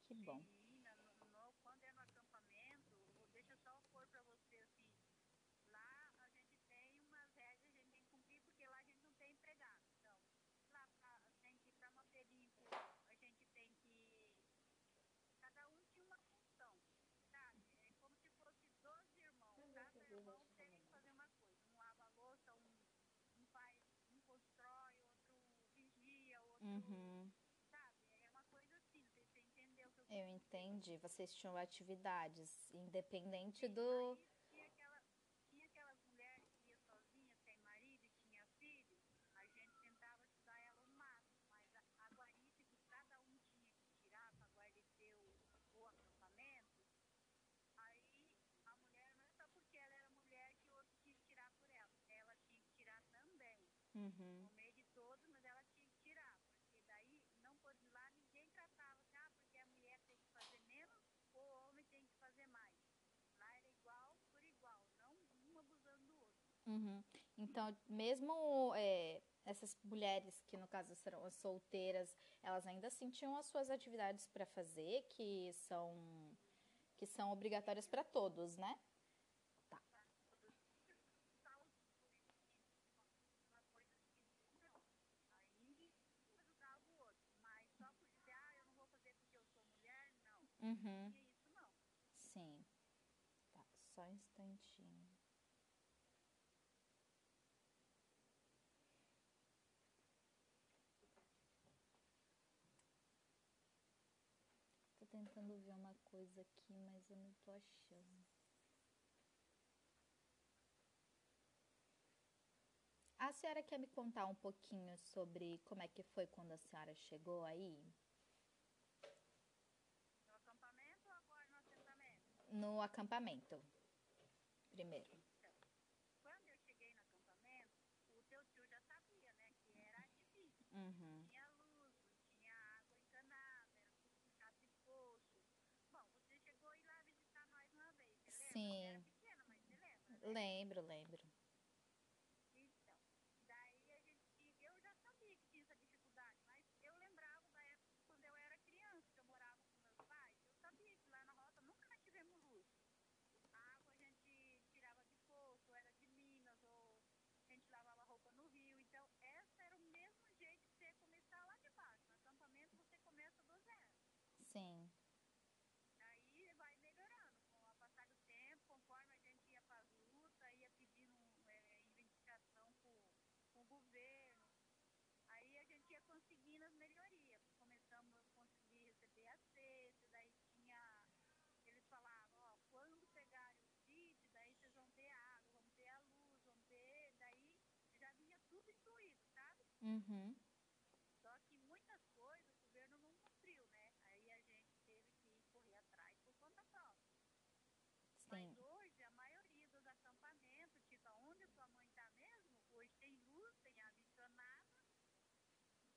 C: Que bom.
D: Sim, no, no, quando é no acampamento, deixa eu só pôr para você assim, lá a gente tem umas regras que a gente tem que cumprir, porque lá a gente não tem empregado. Então, lá pra, tem que ir para manter limpo, a gente tem que. Cada um tinha uma função, sabe? É como se fosse 12 irmãos. Cada irmão que fazer uma coisa. Um lava a louça, um, um faz, um constrói, outro vigia, outro.
C: Uhum.
D: Sabe? É uma coisa assim, você, você entendeu o que eu
C: Eu entendi. Vocês tinham atividades, independente do.
D: Aí tinha, aquela, tinha aquelas mulheres que ia sozinha, sem marido e tinha filho, a gente tentava ajudar ela o máximo, mas a, a guarita que cada um tinha que tirar para guarnecer o, o acampamento, aí a mulher, não é só porque ela era mulher que o outro tinha que tirar por ela, ela tinha que tirar também,
C: Uhum.
D: no meio de todos, mas ela tinha que tirar, porque daí não pode lá ninguém tratava, assim, ah, porque a mulher tem que fazer menos ou o homem tem que fazer mais. Lá era igual por igual, não um abusando do outro.
C: Uhum. Então, mesmo é, essas mulheres que no caso serão as solteiras, elas ainda assim tinham as suas atividades para fazer, que são que são obrigatórias para todos, né? Tá.
D: Tal, uma coisa assim, não. Aí um ajudava o outro, mas só por dizer, ah, eu não vou fazer porque eu sou mulher, não.
C: Uhum.
D: E isso não.
C: Sim. Tá, só um instantinho. Tô tentando ver uma coisa aqui, mas eu não tô achando. A senhora quer me contar um pouquinho sobre como é que foi quando a senhora chegou aí?
D: No acampamento ou agora no assentamento?
C: No acampamento. Primeiro.
D: Então, quando eu cheguei no acampamento, o teu tio já sabia, né, que era difícil.
C: Uhum.
D: Tinha luz, tinha água encanada, era tudo puxado de poço. Bom, você chegou a ir lá visitar nós uma vez, você lembra?
C: Sim.
D: Pequena, mas você lembra? né?
C: Lembro, lembro.
D: Então, daí a gente, eu já sabia que tinha essa dificuldade, mas eu lembrava da época quando eu era criança, que eu morava com meus pais, eu sabia que lá na roça nunca nós tivemos luz. A água a gente tirava de poço, era de Minas, ou a gente lavava roupa no rio, então esse era o mesmo jeito que você ia começar lá de baixo. No acampamento você começa do zero.
C: Sim.
D: Aí vai melhorando com o passar do tempo, conforme a gente ia para as lutas, ia pedindo é, reivindicação com, o governo. Aí a gente ia conseguindo as melhorias. Começamos a conseguir receber a cesta, daí tinha. Eles falavam, ó, quando pegarem o sítio, daí vocês vão ter água, vão ter a luz, vão ter. Daí já vinha tudo incluído, sabe?
C: Uhum.
D: Só que muitas coisas o governo não cumpriu, né? Aí a gente teve que correr atrás por conta própria.
C: Sim.
D: Mas hoje a maioria dos acampamentos, tipo onde a sua mãe está mesmo, hoje tem luz, tem água encanada.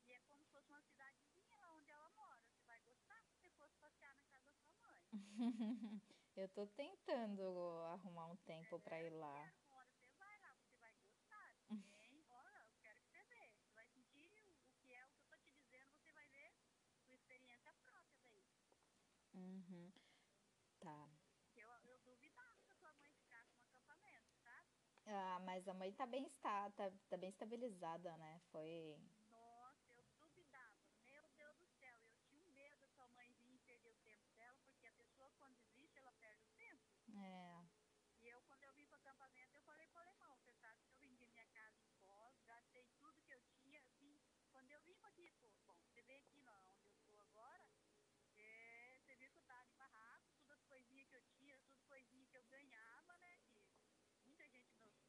D: E é como se fosse uma cidadezinha lá onde ela mora. Você vai gostar se você fosse passear na casa da sua mãe.
C: Eu tô tentando arrumar um tempo pra ir lá.
D: Hora você vai lá, você vai gostar. Tem, olha, eu quero que você veja. Você vai sentir o, que é o que eu tô te dizendo, você vai ver sua experiência própria daí.
C: Uhum. Tá.
D: Eu, eu duvidava que a sua mãe ficasse no acampamento, sabe?
C: Ah, mas a mãe tá bem está, tá, tá bem estabilizada, né? Foi.
D: vivo aqui, pô. Bom, você vê aqui não, onde eu estou agora, é, você vê que eu estava em barraco, todas as coisinhas que
A: eu tinha, todas as coisinhas que eu ganhava,
D: né?
A: Muita
D: gente, meus,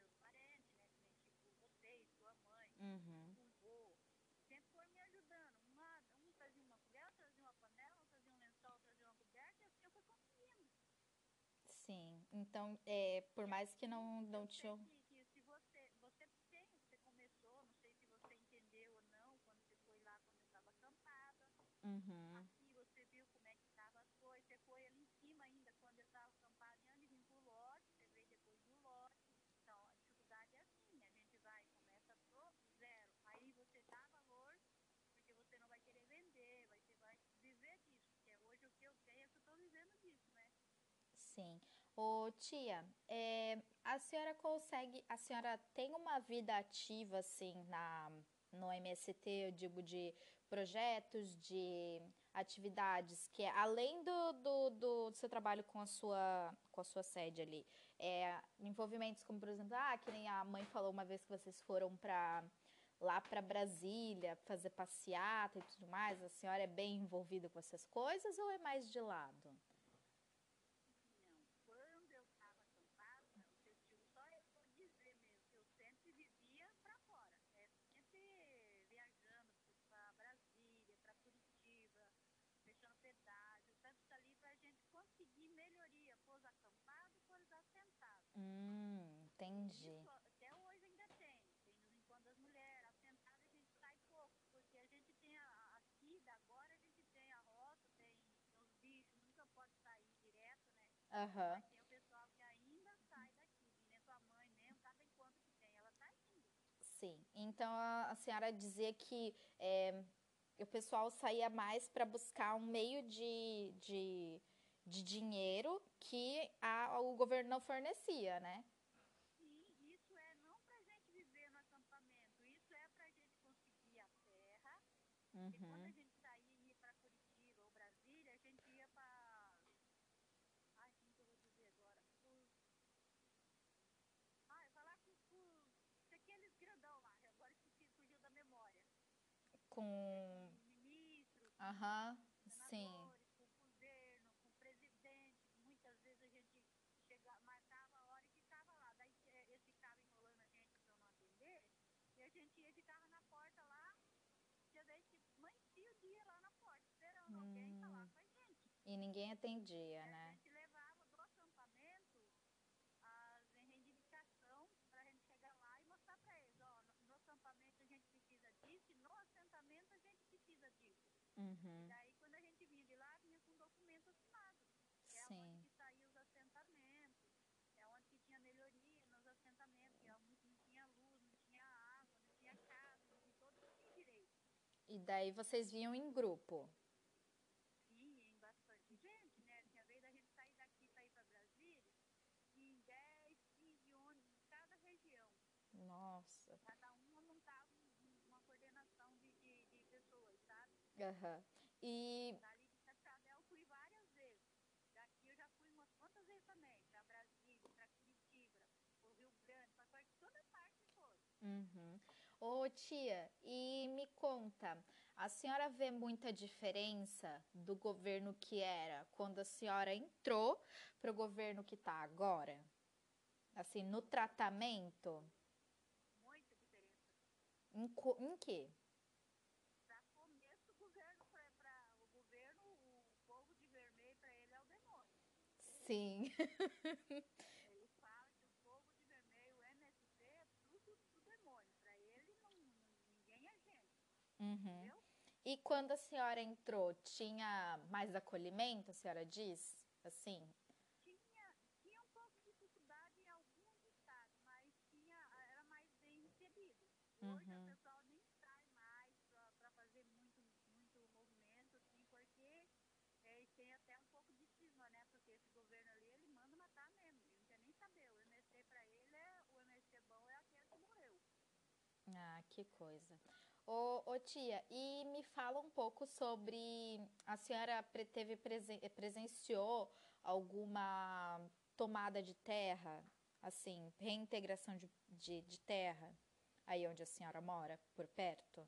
D: meus parentes, né? Que, tipo, você, sua mãe, uhum. o vô, sempre foi me ajudando. Uma, um trazia uma colher, trazia uma panela, trazia um lençol, trazia uma coberta, e assim eu fui conseguindo. Sim, então, é, por mais que assim, não, não tinham...
A: Uhum.
D: aqui você viu como é que estavam as coisas, você foi ali em cima ainda, quando eu estava acampada, e antes de vir pro lote, você veio depois do lote, então a dificuldade é assim, a gente vai, começa do zero, aí você dá valor, porque você não vai querer vender, você vai viver disso, porque hoje o que eu tenho é que eu estou vivendo disso, né?
A: Sim. Ô, tia, é, a senhora consegue, a senhora tem uma vida ativa, assim, na, no MST, eu digo, de projetos, de atividades, que além do, do, do seu trabalho com a sua, com a sua sede ali, é, envolvimentos como, por exemplo, ah, que nem a mãe falou uma vez que vocês foram para lá para Brasília fazer passeata e tudo mais, a senhora é bem envolvida com essas coisas ou é mais de lado?
D: Não, quando eu estava acampada, eu digo só eu vou dizer mesmo, eu sempre vivia para fora, é sempre viajando para Brasília, para Curitiba, fechando pedágio, tanto tá ali para a gente conseguir melhoria, pôs acampado, pôs assentado.
A: Hum, entendi.
D: Isso até hoje ainda tem, tem no Rincão das Mulheres, assentado a gente sai pouco, porque a gente tem a, aqui, da agora a gente tem a rota, tem, os bichos, nunca pode sair direto, né? Mas tem o pessoal que ainda sai daqui, nem sua mãe mesmo, cada enquanto que tem, ela tá indo.
A: Sim. Então a, a senhora dizia que é, o pessoal saía mais para buscar um meio de, de, de dinheiro que a, o governo não fornecia, né?
D: Sim, isso é não pra gente viver no acampamento, isso é pra gente conseguir a terra, e quando a
A: Uhum.
D: gente saía e ia pra Curitiba ou Brasília, a gente ia pra... Ai, como que eu vou dizer agora? Os... Ai, falar com, com aqueles grandão lá, agora esqueci, fugiu da memória.
A: Com.
D: Ministros,
A: Aham. Sim.
D: senadores, com o governo, com o presidente. Muitas vezes a gente chega, marcava a hora e ficava lá. Daí eh, eles ficavam enrolando a gente para não atender. E a gente ia e ficava na porta lá. E às vezes amanhecia o dia lá na porta, esperando alguém falar com a gente.
A: E ninguém atendia,
D: E a
A: né?
D: gente levava do acampamento as reivindicação para a gente chegar lá e mostrar para eles, ó, no, no acampamento a gente precisa disso, e no assentamento a gente precisa disso.
A: Uhum.
D: Daí quando a gente vinha de lá, vinha com documento assinado. Que é
A: Sim.
D: onde que saía os assentamentos, é onde que tinha melhoria nos assentamentos, que é onde não tinha luz, não tinha água, não tinha casa, não tinha todos tinham direito.
A: E daí vocês vinham em grupo.
D: Sim, em bastante gente, né? Tinha vez da gente sair daqui para ir para Brasília, em 10, 15 ônibus em cada região.
A: Nossa.
D: Cada uma montava um- um- uma coordenação de, de, de pessoas, sabe?
A: Aham. E
D: Dali de Cascavel eu fui várias vezes. Daqui eu já fui umas quantas vezes também. Para Brasília, para Curitiba, para Rio Grande, para toda parte foi.
A: Uhum. Ô tia, e me conta, a senhora vê muita diferença do governo que era quando a senhora entrou para o governo que está agora? Assim, no tratamento?
D: Muita diferença.
A: Em, co- em quê?
D: Para começo do governo, para o governo, o povo de vermelho, para ele é o demônio.
A: Sim.
D: Ele fala que o povo de vermelho, o MST, é tudo do demônio. Para ele, não, não- ninguém é gente.
A: Uhum. E quando a senhora entrou, tinha mais acolhimento, a senhora diz? Assim?
D: tinha, tinha um pouco de dificuldade em alguns estados, mas tinha, era mais bem recebido. Hoje
A: Uhum.
D: o pessoal nem sai mais para fazer muito, muito movimento, assim, porque é, têm até um pouco de cisma, né? Porque esse governo ali, ele manda matar mesmo, ele não quer nem saber. O MST para ele, é, o MST bom é aquele que morreu.
A: Ah, que coisa. Ô, ô, tia, e me fala um pouco sobre a senhora teve presen- presenciou alguma tomada de terra, assim, reintegração de, de, de terra aí onde a senhora mora, por perto?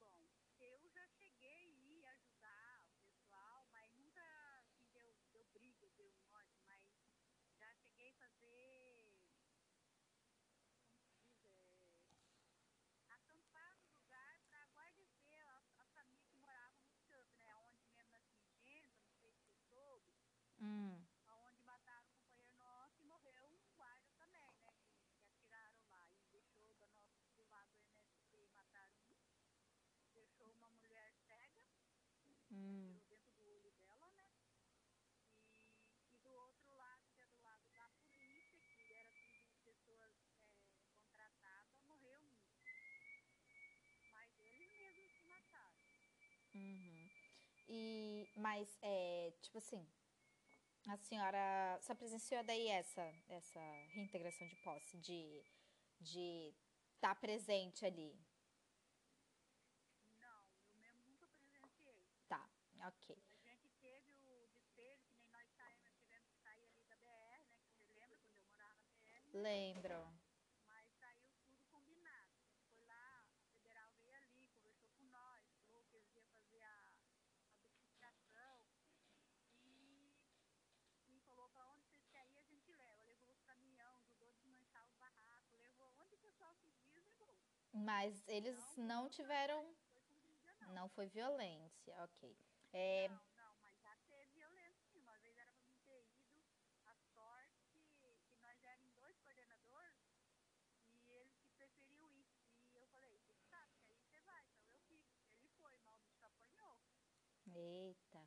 D: Bom, eu já cheguei a ir ajudar o pessoal, mas nunca assim, deu, deu briga, deu morte, mas já cheguei a fazer, como se diz, é, acampar no lugar para guardecer a, a família que morava no campo, né? Onde mesmo na Singenta, não sei se você soube,
A: Hum,
D: onde Entrou dentro do olho dela, né? E, e do outro lado, que é do lado da polícia, que era tudo pessoas é, contratadas, morreu um. Mas eles mesmos se mataram.
A: Uhum. E, mas, é, tipo assim, a senhora só presenciou daí essa, essa reintegração de posse, de de estar presente ali.
D: Não, eu mesmo nunca presenciei.
A: Tá, ok.
D: A gente teve o despejo, que nem nós saímos, tivemos que sair ali da BR, né? Que você lembra quando eu morava na BR?
A: Lembro.
D: Mas saiu tudo combinado. Foi lá, a federal veio ali, conversou com nós, falou que eles iam fazer a, a duplicação. E, e falou para onde vocês querem ir, a gente leva. Levou os caminhões, ajudou a desmanchar os barracos, levou onde o pessoal quis, levou.
A: Mas eles não tiveram.
D: Não.
A: Não foi violência, ok. É,
D: Não, não, mas já teve violência sim. Uma vez era pra mim ter ido, a sorte que, nós éramos dois coordenadores e ele que preferiu ir. E eu falei, você sabe que aí você vai, então eu fico. Ele foi, mal o bicho apanhou.
A: eita.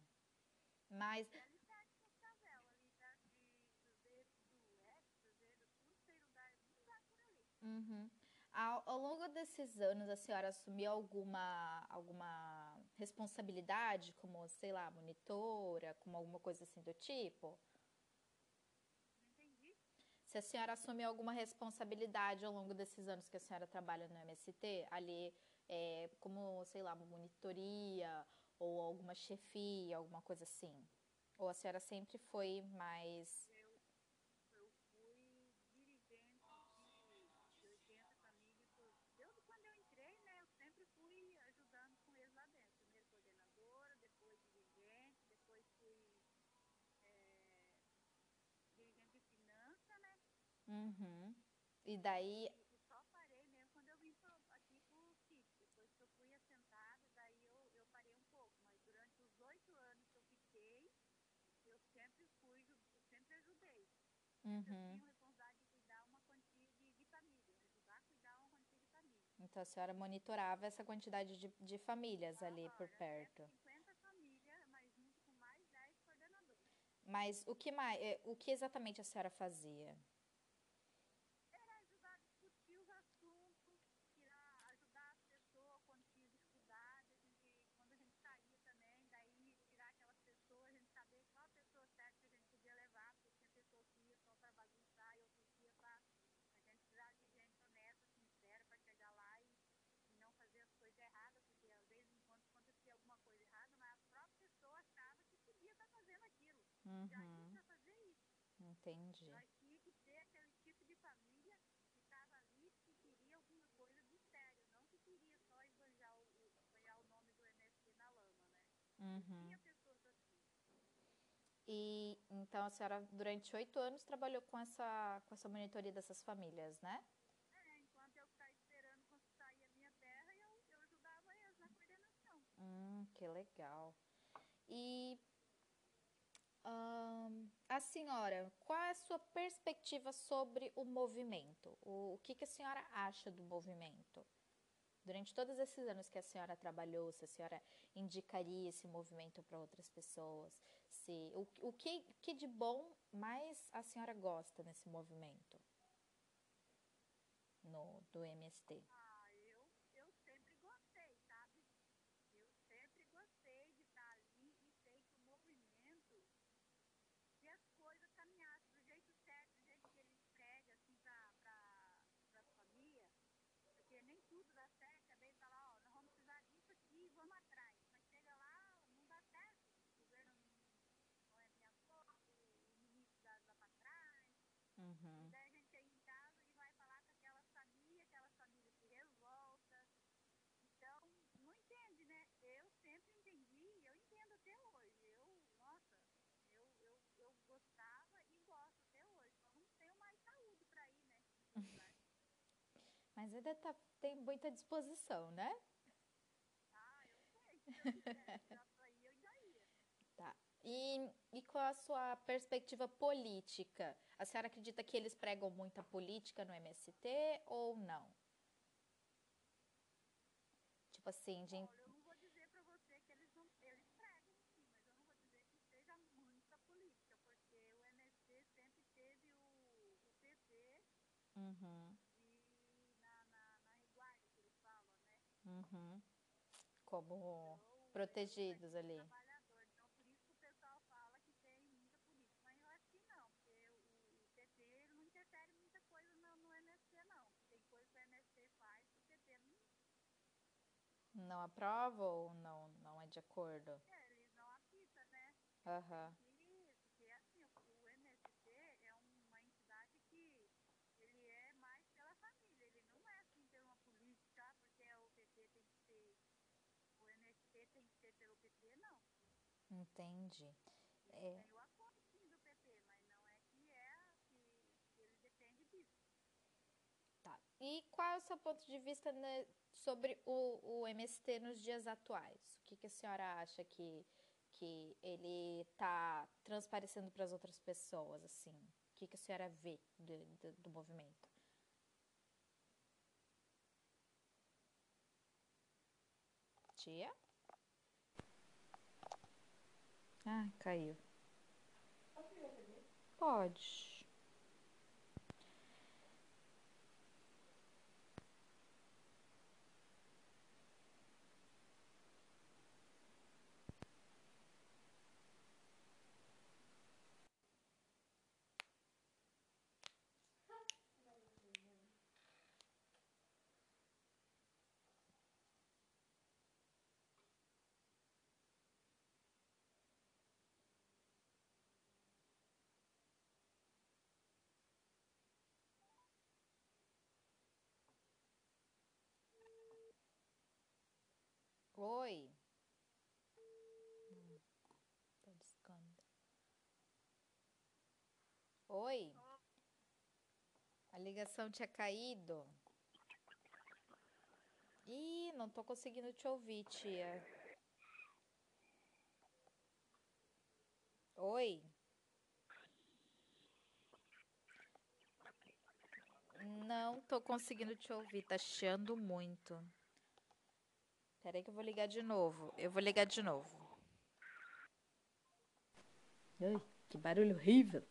A: Mas,
D: E do Cascavel, ali perto de Cruzeiro do Oeste, Cruzeiro do Sul, sei lugar, lugar por ali.
A: uhum. ao, ao longo desses anos, a senhora assumiu alguma, alguma responsabilidade, como, sei lá, monitora, como alguma coisa assim do tipo?
D: Entendi?
A: Se a senhora assumiu alguma responsabilidade ao longo desses anos que a senhora trabalha no MST, ali, é, como, sei lá, monitoria ou alguma chefia, alguma coisa assim? Ou a senhora sempre foi mais.
D: Eu, eu fui dirigente de, de 80 famílias. por- Desde quando eu entrei, né, eu sempre fui ajudando com eles lá dentro. Primeiro coordenadora, depois dirigente, depois fui é, dirigente de finança, né?
A: Uhum. E daí.
D: E, e só parei mesmo quando eu vim pro, aqui pro sítio. Depois que eu fui assentada, daí eu, eu parei um pouco. Mas durante os oito anos que eu fiquei, eu sempre fui, eu sempre ajudei. Eu
A: Uhum.
D: tinha responsabilidade de cuidar uma quantia de, de família, ajudar a cuidar uma quantia de família.
A: Então a senhora monitorava essa quantidade de, de famílias ali por perto.
D: 50 famílias, mas junto com mais 10 coordenadores.
A: Mas o que mais, eh, o que exatamente a senhora fazia?
D: Era ajudar a discutir os assuntos, tirar, ajudar as pessoas quando tinha dificuldade, a gente, quando a gente saía também, daí tirar aquelas pessoas, a gente saber qual a pessoa certa que a gente podia levar, porque tinha pessoas que iam só para bagunçar e outras que iam para a gente precisar de gente honesta, sincera, para chegar lá e, e não fazer as coisas erradas, porque às vezes enquanto acontecia alguma coisa errada, mas a própria pessoa achava que podia estar fazendo
A: Uhum.
D: ia pra fazer isso.
A: Entendi.
D: Nós tínhamos que ter aquele tipo de família que estava ali que queria alguma coisa de sério, não que queria só esbanjar o, o- esbanjar o nome do MST na lama, né?
A: Uhum.
D: Tinha pessoas assim.
A: E então a senhora durante oito anos trabalhou com essa com essa monitoria dessas famílias, né?
D: É, enquanto eu ficava esperando quando sair a minha terra, eu, eu ajudava eles na coordenação.
A: Hum, que legal. E a senhora, qual é a sua perspectiva sobre o movimento? O, o que, que a senhora acha do movimento? Durante todos esses anos que a senhora trabalhou, se a senhora indicaria esse movimento para outras pessoas? Se, o, o que, que de bom mais a senhora gosta nesse movimento? No, do MST?
D: Ah, eu, eu sempre gostei, sabe? Eu sempre gostei de estar ali e sei que o movimento, se as coisas caminhassem do jeito certo, do jeito que ele prega, assim, para pra, as famílias, porque nem tudo dá certo, é bem falar, ó, nós vamos precisar disso aqui, vamos atrás. Mas chega lá, não dá certo, o governo não, não é de acordo, o ministro dá, dá para trás.
A: Uhum.
D: E daí a gente aí em casa e vai falar com aquelas famílias, aquelas famílias se revoltam. Então, não entende, né? Eu sempre entendi, eu entendo até hoje. Eu, nossa, eu, eu, eu gostava e gosto até hoje. Só não tenho mais saúde para ir, né?
A: Mas ainda tá, tem muita disposição, né?
D: ah, eu sei. Se eu eu.
A: Tá. E, e qual a sua perspectiva política? A senhora acredita que eles pregam muita política no MST ou não? Tipo assim, de.
D: Olha, eu não vou dizer pra você que eles não. Eles pregam
A: sim,
D: mas eu não vou dizer que seja muita política, porque o MST sempre teve o, o PT. Uhum. E na, na, na riguarda que eles falam, né? Uhum. Como então, protegidos ali. Não
A: aprova ou não, não é de acordo?
D: quer, eles não apita, né?
A: Aham.
D: E, porque assim, o, MST é uma entidade que ele é mais pela família, ele não é assim pela política, ah, porque o PT tem que ser, o MST tem que ser pelo PT, não.
A: Entendi.
D: Ele
A: É.
D: tem o apoio sim do PT, mas não é que é que, que ele depende disso.
A: Tá. E qual é o seu ponto de vista né, sobre o, o MST nos dias atuais? O que, que a senhora acha que, que ele está transparecendo para as outras pessoas, assim? O que, que a senhora vê do, do, do movimento? Tia? Ah, caiu. Pode. Oi. Hum, discando. Oi. A ligação tinha caído. Ih, não tô conseguindo te ouvir, tia. Oi. Não tô conseguindo te ouvir, tá chiando muito. Peraí que eu vou ligar de novo. Eu vou ligar de novo. Ai, que barulho horrível.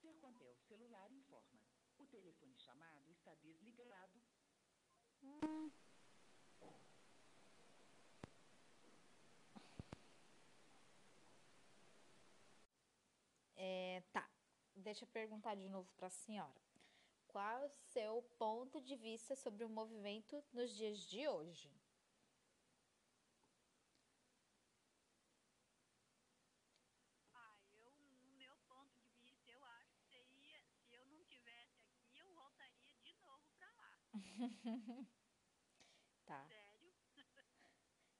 E: Sercontel celular informa. O telefone chamado está desligado.
A: É, tá. Deixa eu perguntar de novo para a senhora. Qual é o seu ponto de vista sobre o movimento nos dias de hoje?
D: Ah, eu, no meu ponto de vista, eu acho que seria, se eu não tivesse aqui, eu voltaria de novo pra lá.
A: Tá,
D: Sério?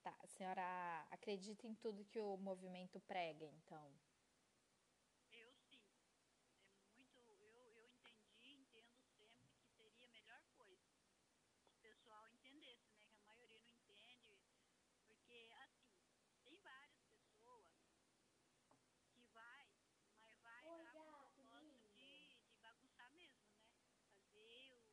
A: tá. A senhora acredita em tudo que o movimento prega, então?
D: Eu sim. É muito. Eu, eu entendi, entendo sempre que seria a melhor coisa. Se o pessoal entendesse, né? Que a maioria não entende. Porque, assim, tem várias pessoas que vai, mas vai lá com o propósito de, de bagunçar mesmo, né? Fazer o,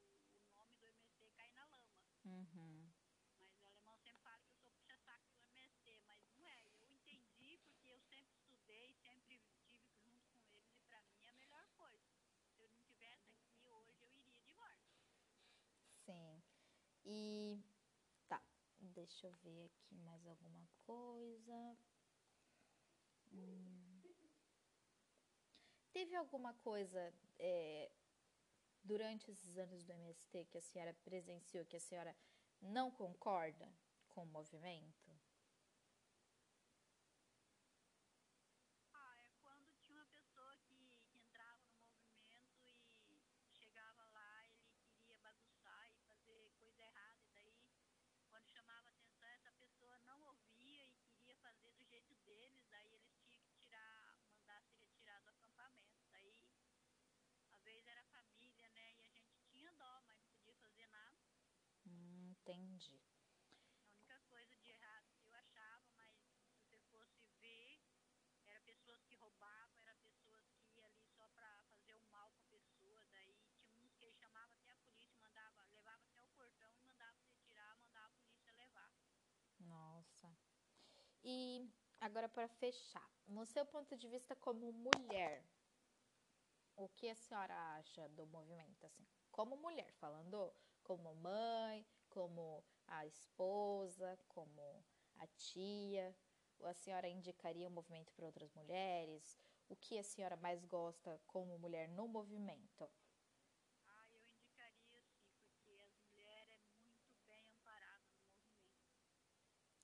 D: o nome do MST cair na lama.
A: Uhum.
D: Mas o alemão sempre fala que eu sou puxa-saco do MST, mas não é. Eu entendi porque eu sempre estudei, sempre tive junto com eles e pra mim é a melhor coisa. Se eu não tivesse aqui hoje, eu iria de volta.
A: Sim. E tá. Deixa eu ver aqui mais alguma coisa. Hum. Teve alguma coisa é, durante esses anos do MST que a senhora presenciou que a senhora não concorda com o movimento?
D: só, mas não podia fazer nada.
A: Hum, entendi.
D: A única coisa de errado que eu achava, mas se você fosse ver, era pessoas que roubavam, era pessoas que iam ali só para fazer o mal com a pessoa, daí tinha uns que chamava até a polícia, mandava, levava até o portão e mandava retirar, mandava a polícia levar.
A: Nossa. E agora para fechar, no seu ponto de vista como mulher, o que a senhora acha do movimento assim? Como mulher, falando como mãe, como a esposa, como a tia, a senhora indicaria o movimento para outras mulheres? O que a senhora mais gosta como mulher no movimento?
D: Ah, eu indicaria sim, porque as mulheres é muito bem amparada no movimento.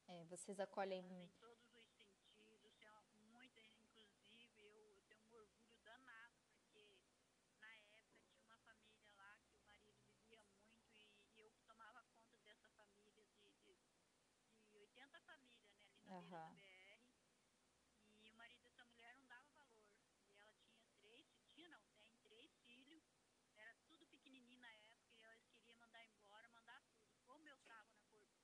A: É, vocês acolhem
D: Em todos os sentidos, é uma- muito, inclusive eu, eu tenho um orgulho danado, porque na época tinha uma família lá que o marido vivia muito e, e eu tomava conta dessa família de, de, de 80 famílias, né, ali na beira
A: Aham.
D: da BR. E o marido dessa mulher não dava valor. E ela tinha três, tinha não, tem três filhos, era tudo pequenininho na época e elas queriam mandar embora, mandar tudo. Como eu estava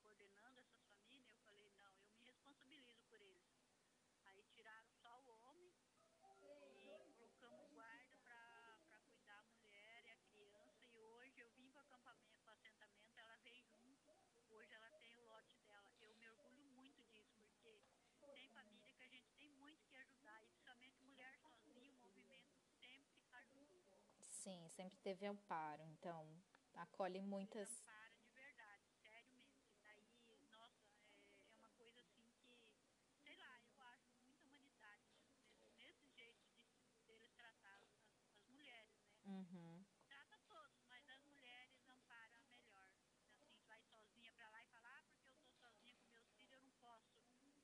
D: coordenando essas famílias, eu falei, não, eu me responsabilizo por eles. Aí tiraram só o homem e colocamos guarda para cuidar a mulher e a criança. E hoje eu vim para o acampamento, para o assentamento, ela veio junto. Hoje ela tem o lote dela. Eu me orgulho muito disso, porque tem família que a gente tem muito que ajudar, e principalmente mulher sozinha, o movimento sempre ajudou.
A: Sim, sempre teve amparo, então acolhe muitas.
D: Para de verdade, sério mesmo. Daí, nossa, é, é uma coisa assim que, sei lá, eu acho muita humanidade nisso, nesse, nesse jeito de deles tratar as, as mulheres, né?
A: Uhum.
D: Trata todos, mas as mulheres amparam a melhor. Assim, vai sozinha pra lá e falar, ah, porque eu tô sozinha com meus filhos, eu não posso.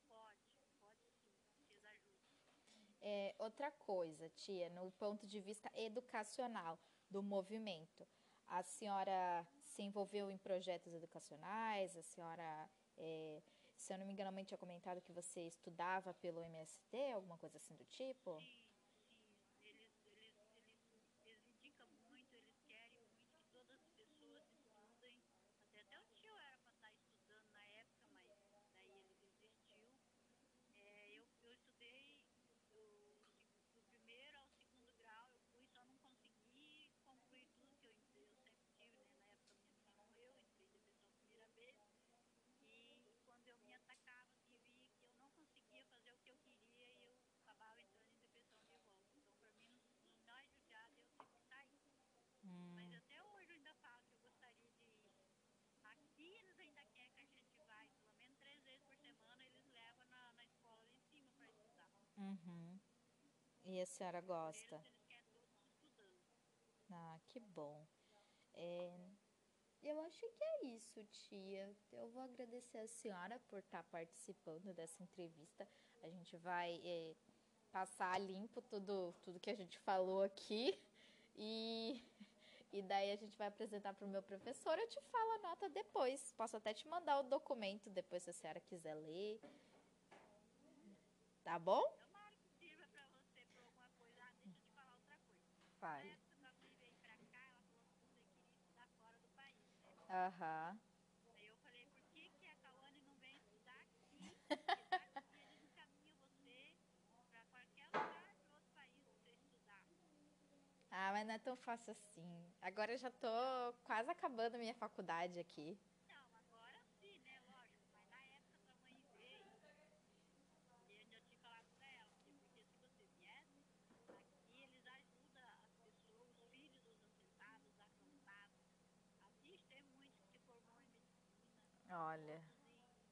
D: Pode, pode sim, vocês ajudam.
A: É, outra coisa, tia, no ponto de vista educacional do movimento, a senhora se envolveu em projetos educacionais? A senhora, é, se eu não me engano, tinha comentado que você estudava pelo MST, alguma coisa assim do tipo?
D: Sim, eles, eles, eles, eles indicam muito, eles querem muito que todas as pessoas estudem. Até, até o tio era para estar estudando na época, mas daí ele desistiu. É, eu, eu estudei do, do primeiro ao segundo grau, eu fui, só não consegui concluir tudo que eu entrei. Eu sempre tive, né? Na época minha filha morreu, entrei em depressão a primeira vez. E quando eu me atacava, assim, vi que eu não conseguia fazer o que eu queria e eu acabava entrando em depressão de volta. Então, para mim, no, no mais judiado, eu sempre saí. Mas até hoje eu ainda falo que eu gostaria de ir. Aqui eles ainda querem que a gente vai, pelo menos três vezes por semana, eles levam na, na escola lá em cima para estudar.
A: Uhum. E a senhora gosta? Ah, que bom. É, eu acho que é isso, tia. Eu vou agradecer a senhora por estar participando dessa entrevista. A gente vai é, passar limpo tudo, tudo que a gente falou aqui. E, e daí a gente vai apresentar para o meu professor. Eu te falo a nota depois. Posso até te mandar o documento depois, se a senhora quiser ler. Tá bom?
D: País, né?
A: Aham.
D: Aí eu falei, por que, que a Cauane não vem estudar aqui? Porque eles encaminham você para qualquer lugar de outro país você estudar.
A: Ah, mas não é tão fácil assim. Agora eu já tô quase acabando minha faculdade aqui.
D: Não, agora sim, né? Lógico. Mas na época sua mãe veio. E eu já tinha falado pra ela, porque, porque se você viesse, aqui eles ajudam as pessoas, os filhos dos assentados, dos acampados. Assiste, tem muitos que se formou em medicina.
A: Olha.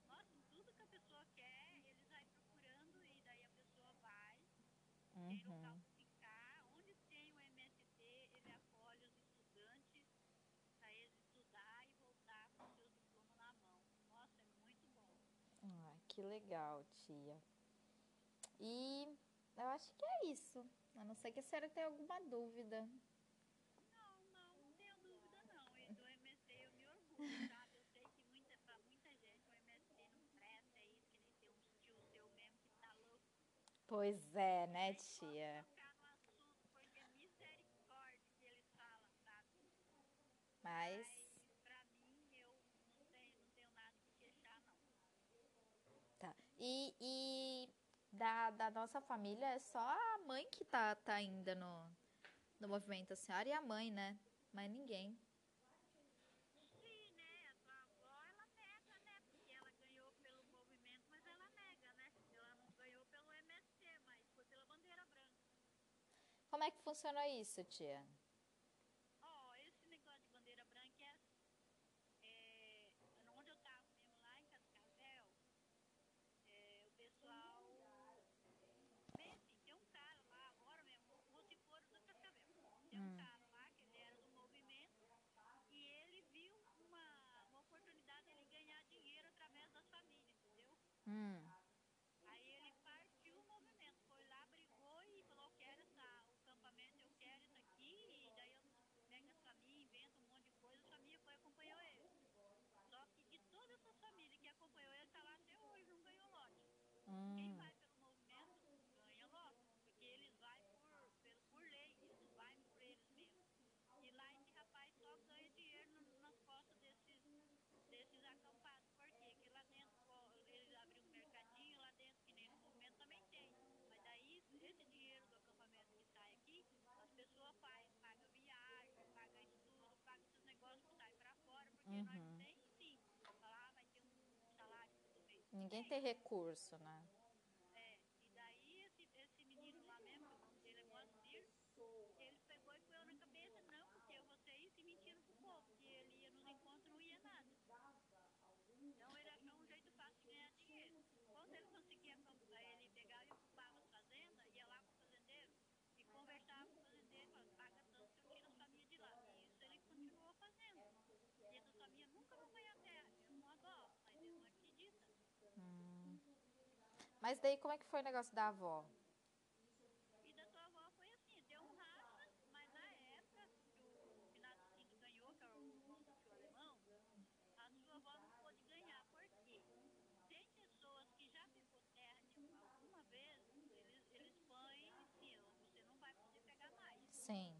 D: Nossa, tudo que a pessoa quer, eles vai procurando e daí a pessoa vai, tem local
A: Uhum.
D: pra ficar. Onde tem o MST, ele acolhe os estudantes para eles estudar e voltar com seus diplomas na mão. Nossa, é muito bom.
A: Que legal, tia. E eu acho que é isso. A não ser que a senhora tenha alguma dúvida.
D: Não, não, não tenho dúvida não. E do MST eu me orgulho, sabe? Eu sei que muita, pra muita gente o MST não presta, é isso, que nem tem uns tio seu mesmo que tá louco.
A: Pois é, né, tia?
D: Tocar no assunto, porque é misericórdia que eles falam, sabe?
A: Mas
D: Mas pra mim eu não tenho, não tenho nada que queixar, não.
A: tá. E, e da, da nossa família é só a mãe que tá, tá ainda no, no movimento. A senhora e a mãe, né? Mas ninguém.
D: como é que funcionou isso, tia?
A: Uhum.
D: Ninguém tem recurso, né?
A: Mas
D: daí como é que foi o negócio da avó?
A: E da avó foi assim, deu mas na época Renato ganhou, que é o do alemão, a sua avó não pôde ganhar, tem pessoas que já alguma vez, eles, você não vai poder pegar mais.
D: Sim.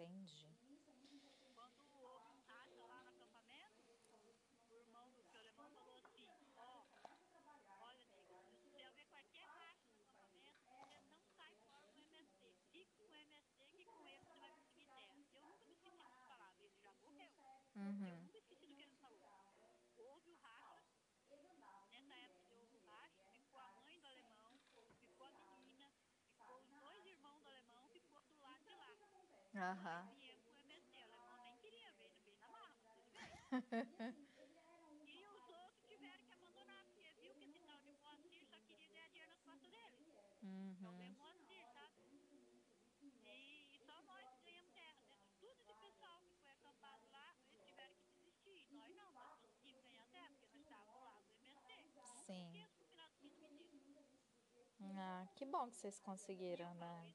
A: entende?
D: Aham.
A: E os outros tiveram que abandonar, porque viu que esse tal de Moacir queria ganhar dinheiro.
D: Uhum.
A: Então sabe? E, só nós ganhamos terra. Né? Tudo pessoal que foi acampado lá, eles tiveram que desistir. Nós não, nós conseguimos ganhar terra, porque nós estávamos lá.
D: Sim. Ah, que bom que vocês conseguiram, né?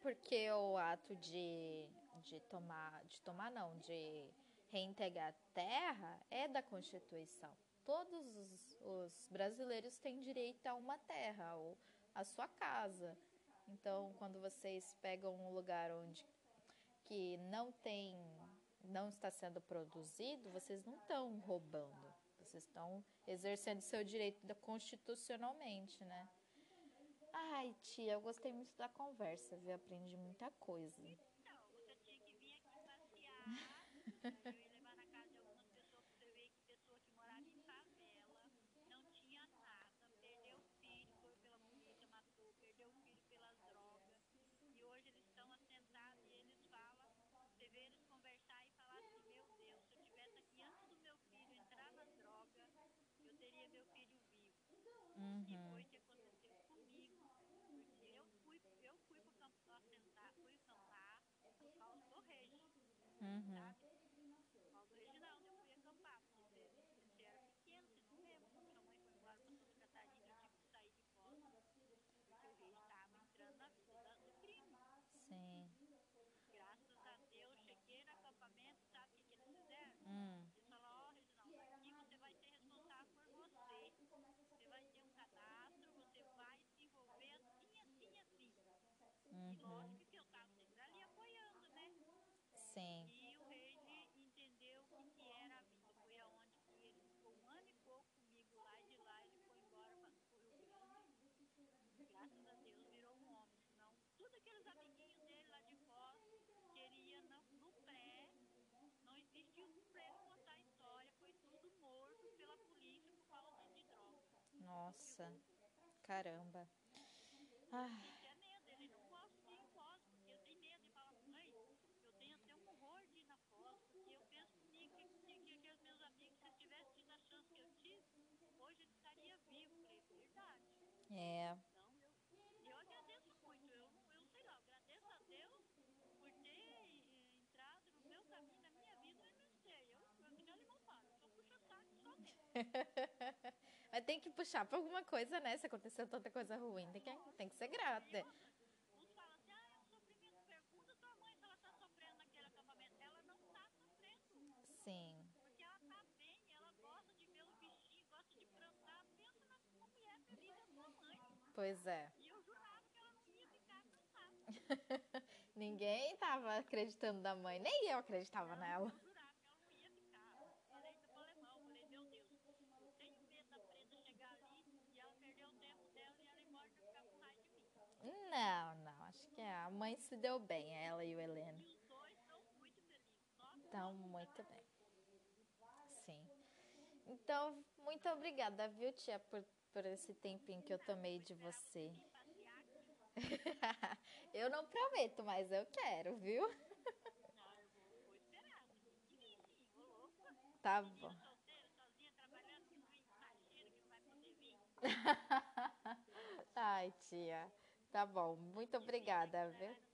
D: porque o
A: ato de, de tomar, de tomar não, de reintegrar a terra é da Constituição. Todos os, os brasileiros têm direito a uma terra, ou a sua casa. Então, quando vocês pegam um lugar onde que não tem, não está sendo produzido, vocês não estão roubando. Vocês estão exercendo seu direito constitucionalmente, né? Ai, tia, eu gostei muito da conversa, viu? Aprendi muita coisa.
D: Então, você tinha que vir aqui passear, eu ia levar na casa de algumas pessoas pra você ver que pessoa que morava em favela, não tinha nada, perdeu o filho, foi pela polícia, matou, perdeu o filho pelas drogas. E hoje eles estão assentados e eles falam, você vê eles conversar e falar assim, meu Deus, se eu tivesse aqui antes do meu filho entrar na droga, eu teria meu filho vivo. E foi o que aconteceu comigo. Porque eu fui, eu fui pro campo assentar, fui acampar por causa do rei,
A: Uhum.
D: sabe? Eu fui acampar. Porque era pequeno, não sua mãe foi embora pra Santa Catarina, eu tive que sair de. Porque rei estava entrando na vida da- do crime.
A: Sim.
D: Graças a Deus, cheguei no acampamento, sabe o que, que eles fizeram?
A: Hum.
D: Eles falaram, ó, Reginaldo, aqui você vai ser responsável por você. Você vai ter um cadastro, você vai se envolver assim, assim, assim. E lógico que eu tava sempre ali apoiando, né?
A: Sim.
D: E o Reis entendeu o que, que era a vida. Foi aonde que ele ficou um ano e pouco comigo lá e de lá ele foi embora para o Rio Grande. Graças a Deus virou um homem. Senão, tudo aqueles amiguinhos dele lá de fora queria no, no pré. Não existiu um pré contar a história. Foi tudo morto pela polícia por causa de droga.
A: Nossa. Caramba. Ai,
D: Ele é medo, ele não gosta de ir em Foz, porque ele tem medo de falar, mãe, eu tenho até um horror de ir na Foz, porque eu penso comigo que, que, que aqueles meus amigos, se eles tivessem tido a chance que eu tive, hoje ele estaria vivo. Eu falei, verdade.
A: é.
D: Então, eu, eu agradeço muito, eu, eu sei lá, eu agradeço a Deus por ter eh, entrado no meu caminho, na minha vida, eu não sei, eu, eu que limão fala, eu só puxo saco só mesmo.
A: Mas tem que puxar pra alguma coisa, né? Se aconteceu tanta coisa ruim, tem que, tem que ser grata.
D: Uns falam assim, ah, é um sofrimento. Pergunta tua mãe se ela tá sofrendo naquele acampamento. Ela não tá sofrendo,
A: Sim.
D: porque ela tá bem, ela gosta de ver os bichinhos, gosta de plantar. Pensa na uma mulher feliz, é sua mãe.
A: Pois é.
D: E eu jurava que ela não ia ficar cansada.
A: Ninguém tava acreditando da mãe, nem eu acreditava nela.
D: Eu jurava que ela não ia ficar. Falei pro alemão, falei, meu Deus, eu tenho medo da preta chegar ali e ela perder o tempo dela e ela ir embora pra ficar com raiva de mim.
A: Não, não, acho que a mãe se deu bem, ela e o Heleno.
D: E os dois estão muito felizes.
A: Estão muito bem. Sim. Então, muito obrigada, viu, tia, por, por esse tempinho que eu tomei de você. eu não prometo, mas eu quero, viu? Tá bom. Ai, tia. Tá bom. Muito obrigada, viu?